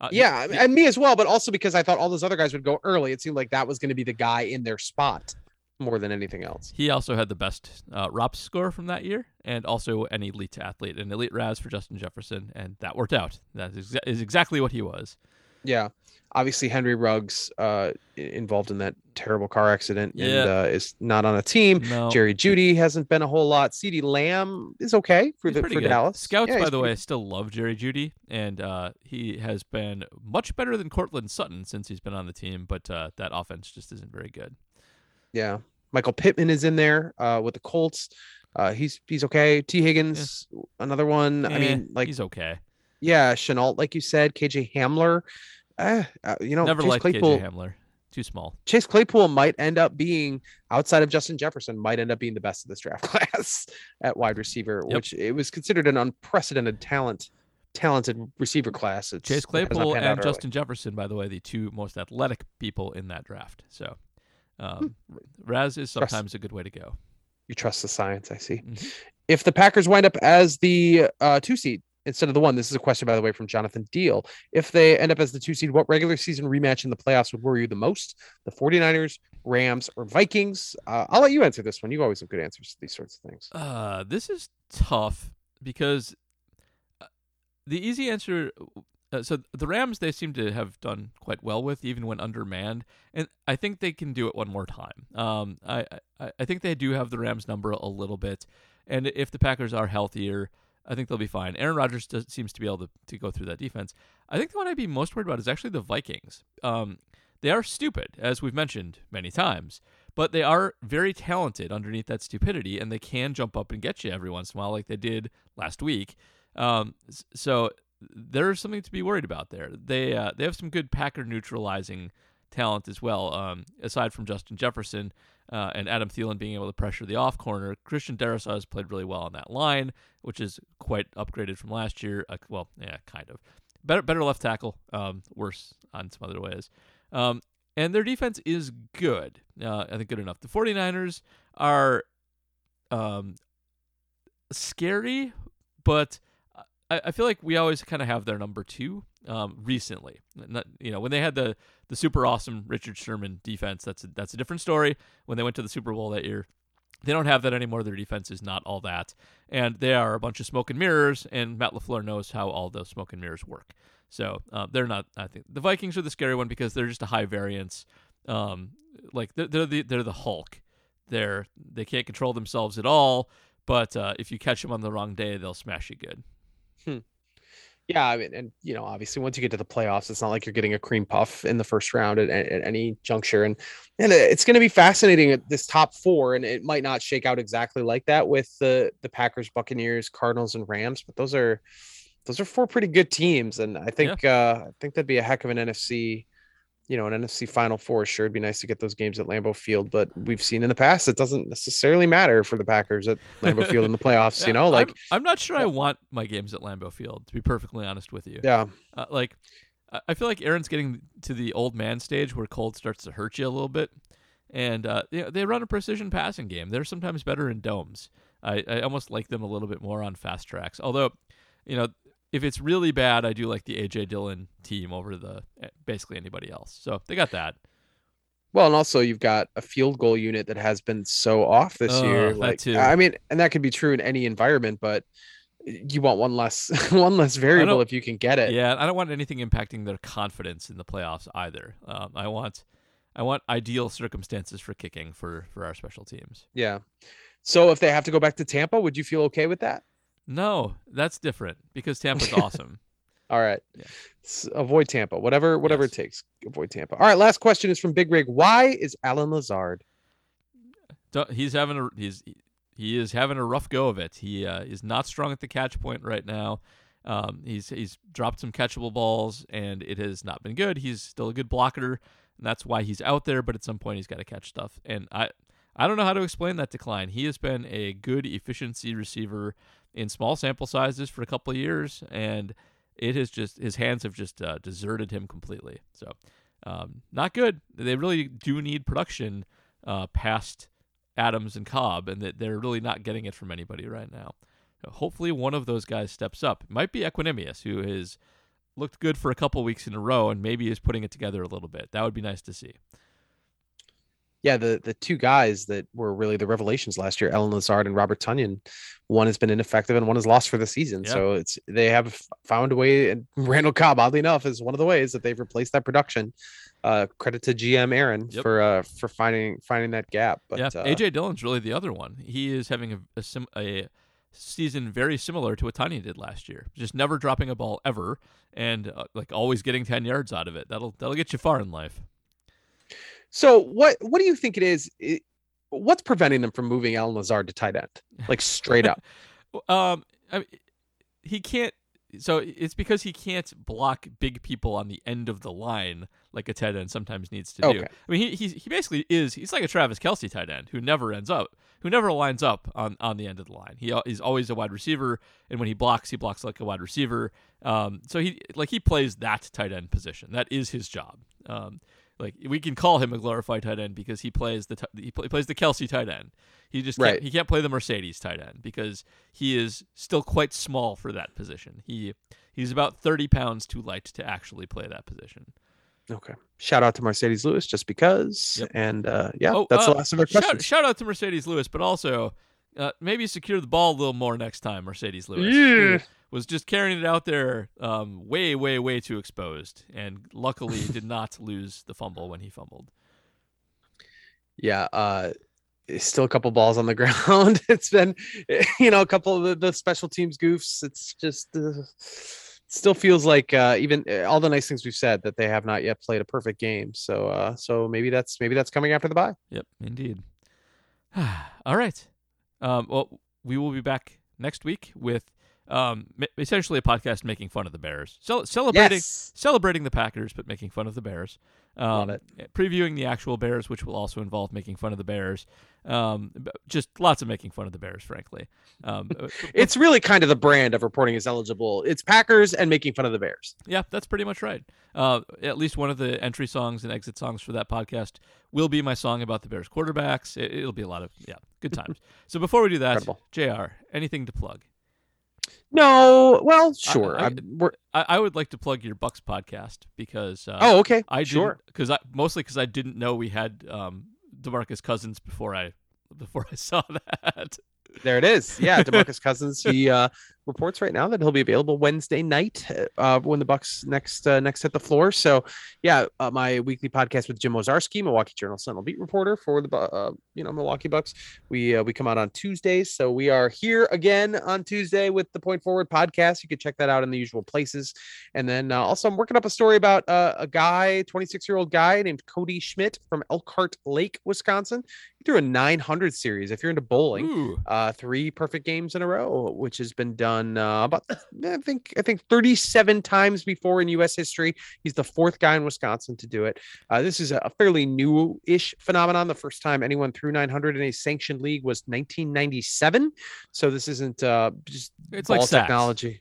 Uh, Yeah, and me as well, but also because I thought all those other guys would go early. It seemed like that was going to be the guy in their spot more than anything else. He also had the best uh, ROPS score from that year, and also an elite athlete, an elite RAS for Justin Jefferson, and that worked out. That is, exa- is exactly what he was. Yeah. Obviously, Henry Ruggs uh, involved in that terrible car accident Yeah. and uh, is not on a team. No, Jerry Jeudy hasn't been a whole lot. CeeDee Lamb is okay for the for good. Dallas. Scouts, Yeah, by the way, pretty- still love Jerry Jeudy, and uh, he has been much better than Courtland Sutton since he's been on the team. But uh, that offense just isn't very good. Yeah. Michael Pittman is in there uh, with the Colts. Uh, he's he's okay. Tee Higgins, another one. I Eh, mean, like he's okay. Yeah, Shenault, like you said, KJ Hamler. Uh, uh, you know, Never Chase liked Claypool. KJ Hamler. Too small. Chase Claypool might end up being outside of Justin Jefferson, might end up being the best of this draft class at wide receiver, Yep. which it was considered an unprecedented talent, talented receiver class. It's, Chase it has not Claypool and. Justin Jefferson, by the way, the two most athletic people in that draft. So, um, RAS is Hmm. Trust. sometimes a good way to go. You trust the science, I see. Mhm. If the Packers wind up as the uh, two seed instead of the one, this is a question, by the way, from Jonathan Deal. If they end up as the two seed, what regular season rematch in the playoffs would worry you the most? The 49ers, Rams, or Vikings? Uh, I'll let you answer this one. You always have good answers to these sorts of things. Uh, this is tough because uh, the easy answer. Uh, so the Rams, they seem to have done quite well with, even when undermanned, and I think they can do it one more time. Um, I, I I think they do have the Rams number a little bit, and if the Packers are healthier, I think they'll be fine. Aaron Rodgers does, seems to be able to, to go through that defense. I think the one I'd be most worried about is actually the Vikings. Um, they are stupid, as we've mentioned many times, but they are very talented underneath that stupidity, and they can jump up and get you every once in a while, like they did last week. Um, so there's something to be worried about there. They uh, they have some good Packer neutralizing talent as well. Um, aside from Justin Jefferson uh, and Adam Thielen being able to pressure the off corner, Christian Darrisaw has played really well on that line, which is quite upgraded from last year. Uh, well, yeah, kind of better better left tackle, um, worse on some other ways. Um, and their defense is good. Uh, I think good enough. The 49ers are um, scary, but I, I feel like we always kind of have their number two um, recently. Not, you know, when they had the the super awesome Richard Sherman defense, that's a, that's a different story. When they went to the Super Bowl that year, they don't have that anymore. Their defense is not all that, and they are a bunch of smoke and mirrors. And Matt Lafleur knows how all those smoke and mirrors work. So uh, they're not. I think the Vikings are the scary one because they're just a high variance. Um, like they're, they're the they're the Hulk. They're they can't control themselves at all. But uh, if you catch them on the wrong day, they'll smash you good. Yeah, I mean, and you know, obviously, once you get to the playoffs, it's not like you're getting a cream puff in the first round at, at, at any juncture, and and it's going to be fascinating at this top four, and it might not shake out exactly like that with the the Packers, Buccaneers, Cardinals, and Rams, but those are those are four pretty good teams, and I think uh, I think that'd be a heck of an NFC, you know, an NFC Final Four. Sure, it'd be nice to get those games at Lambeau Field, but we've seen in the past it doesn't necessarily matter for the Packers at Lambeau Field in the playoffs. Yeah, You know, like I'm, I'm not sure I want my games at Lambeau Field. To be perfectly honest with you, yeah. uh, like I- I feel like Aaron's getting to the old man stage where cold starts to hurt you a little bit, and uh, you know, they run a precision passing game. They're sometimes better in domes. I, I almost like them a little bit more on fast tracks. Although, you know, if it's really bad, I do like the AJ Dillon team over the eh, basically anybody else. So they got that. Well, and also you've got a field goal unit that has been so off this Uh, year. Like, too. I mean, and that could be true in any environment, but you want one less, one less variable if you can get it. Yeah, I don't want anything impacting their confidence in the playoffs either. Um, I want, I want ideal circumstances for kicking for for our special teams. Yeah. So if they have to go back to Tampa, would you feel okay with that? No, that's different because Tampa's awesome. All right. Yeah. Avoid Tampa. Whatever, whatever Yes. it takes. Avoid Tampa. All right. Last question is from Big Rig. Why is Allen Lazard? He's having a he's he is having a rough go of it. He uh, is not strong at the catch point right now. Um, he's he's dropped some catchable balls and it has not been good. He's still a good blocker, and that's why he's out there. But at some point, he's got to catch stuff. And I I don't know how to explain that decline. He has been a good efficiency receiver in small sample sizes for a couple of years, and it has just his hands have just uh, deserted him completely. So um, not good. They really do need production uh, past Adams and Cobb, and that they're really not getting it from anybody right now. Hopefully, one of those guys steps up. It might be Equanimeous, who has looked good for a couple weeks in a row, and maybe is putting it together a little bit. That would be nice to see. Yeah, the the two guys that were really the revelations last year, Allen Lazard and Robert Tonyan, one has been ineffective and one is lost for the season. Yeah. So it's they have found a way, and Randall Cobb, oddly enough, is one of the ways that they've replaced that production. Uh, credit to GM Aaron Yep. for uh for finding finding that gap. But yeah, uh, AJ Dillon's really the other one. He is having a a, sim- a season very similar to what Tonyan did last year. Just never dropping a ball ever, and uh, like always getting ten yards out of it. That'll that'll get you far in life. So what what do you think it is? It, what's preventing them from moving Allen Lazard to tight end, like straight up? Um, I mean, he can't. so it's because he can't block big people on the end of the line like a tight end sometimes needs to do. I mean, he he he basically is he's like a Travis Kelce tight end who never ends up who never lines up on, on the end of the line. He he's always a wide receiver, and when he blocks, he blocks like a wide receiver. Um, so he like he plays that tight end position. That is his job. Um, like we can call him a glorified tight end because he plays the t- he, he plays the Kelce tight end. He just can't, Right. he can't play the Marcedes tight end because he is still quite small for that position. He he's about thirty pounds too light to actually play that position. Okay. Shout out to Marcedes Lewis just because. Yep. And uh, yeah, Oh, that's uh, the last of our Shout, questions. shout out to Marcedes Lewis, but also uh, maybe secure the ball a little more next time. Marcedes Lewis Yeah. Was just carrying it out there, um, way, way, way too exposed, and luckily did not lose the fumble when he fumbled. yeah. Uh, still a couple balls on the ground. it's been, you know, a couple of the, special teams goofs. It's just uh, still feels like uh, even uh, all the nice things we've said that they have not yet played a perfect game. So, uh, so maybe that's maybe that's coming after the bye. Yep, indeed. All right. Um, well, we will be back next week with um, essentially a podcast making fun of the Bears, Cel- celebrating Yes. celebrating the Packers, but making fun of the Bears. Um, Love it. Previewing the actual Bears, which will also involve making fun of the Bears. Um, just lots of making fun of the Bears, frankly. Um, uh, It's really kind of the brand of reporting is eligible. It's Packers and making fun of the Bears. yeah, that's pretty much right. Uh, at least one of the entry songs and exit songs for that podcast will be my song about the Bears quarterbacks. It, it'll be a lot of yeah, good times. so before we do that, Incredible. Jr. Anything to plug? No, well, sure. I- I, I would like to plug your Bucks podcast because uh, oh, okay. I sure. because I mostly because I didn't know we had um, Demarcus Cousins before I before I saw that. There it is. Yeah, Demarcus Cousins. He uh, reports right now that he'll be available Wednesday night uh, when the Bucks next uh, next hit the floor. So, yeah, uh, my weekly podcast with Jim Owczarski, Milwaukee Journal Sentinel beat reporter for the uh, you know Milwaukee Bucks. We uh, we come out on Tuesdays, so we are here again on Tuesday with the Point Forward podcast. You can check that out in the usual places. And then uh, also, I'm working up a story about uh, a guy, 26 year old guy named Cody Schmidt from Elkhart Lake, Wisconsin. Threw a 900 series. If you're into bowling Ooh, uh three perfect games in a row which has been done uh, about i think i think 37 times before in us history. He's the fourth guy in wisconsin to do it. Uh, this is a fairly new-ish phenomenon the first time anyone threw 900 in a sanctioned league was 1997 so this isn't uh just it's ball like sacks. technology.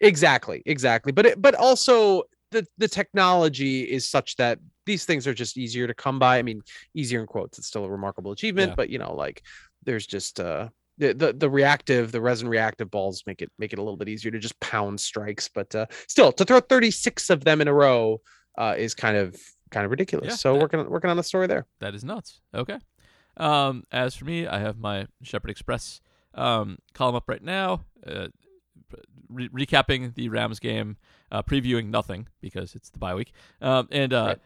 Exactly exactly. But it, but also the the technology is such that these things are just easier to come by i mean easier in quotes it's still a remarkable achievement Yeah. but you know like there's just uh the, the the reactive the resin reactive balls make it make it a little bit easier to just pound strikes but uh still to throw 36 of them in a row uh is kind of kind of ridiculous Yeah, so that- working working on the story there That is nuts. Okay. Um, as for me, I have my Shepherd Express um, column up right now, uh, re- recapping the Rams game, uh, previewing nothing because it's the bye week, um, and uh, Right.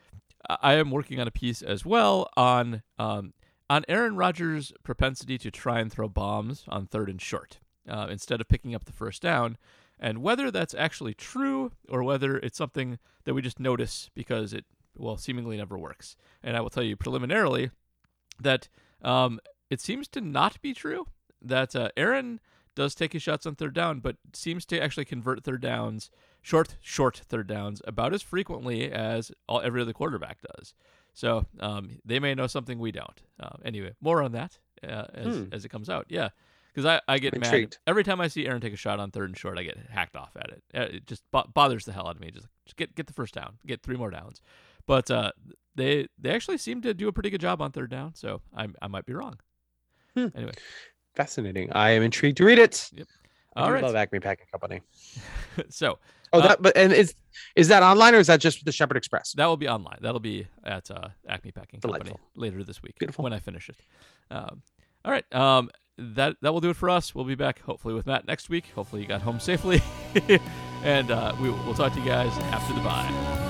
I am working on a piece as well on um, on Aaron Rodgers' propensity to try and throw bombs on third and short uh, instead of picking up the first down. And whether that's actually true or whether it's something that we just notice because it, well, seemingly never works. And I will tell you preliminarily that um, it seems to not be true that uh, Aaron does take his shots on third down, but seems to actually convert third downs, short, short third downs, about as frequently as all, every other quarterback does. So um, they may know something we don't. Uh, anyway, more on that uh, as, Hmm. as it comes out. Yeah. Because I, I get I'm mad intrigued. every time I see Aaron take a shot on third and short. I get hacked off at it. Uh, It just bo- bothers the hell out of me. Just, just get get the first down, get three more downs. But uh, they they actually seem to do a pretty good job on third down. So I I might be wrong. Hmm. Anyway, fascinating i am intrigued to read it I all right. love acme packing company so oh Uh, that but and is is that online or is that just the shepherd express that will be online. That'll be at uh, Acme Packing Company later this week Beautiful. when I finish it. Um, all right. Um, that that will do it for us. We'll be back hopefully with Matt next week. Hopefully you got home safely, and uh, we, we'll talk to you guys after the bye.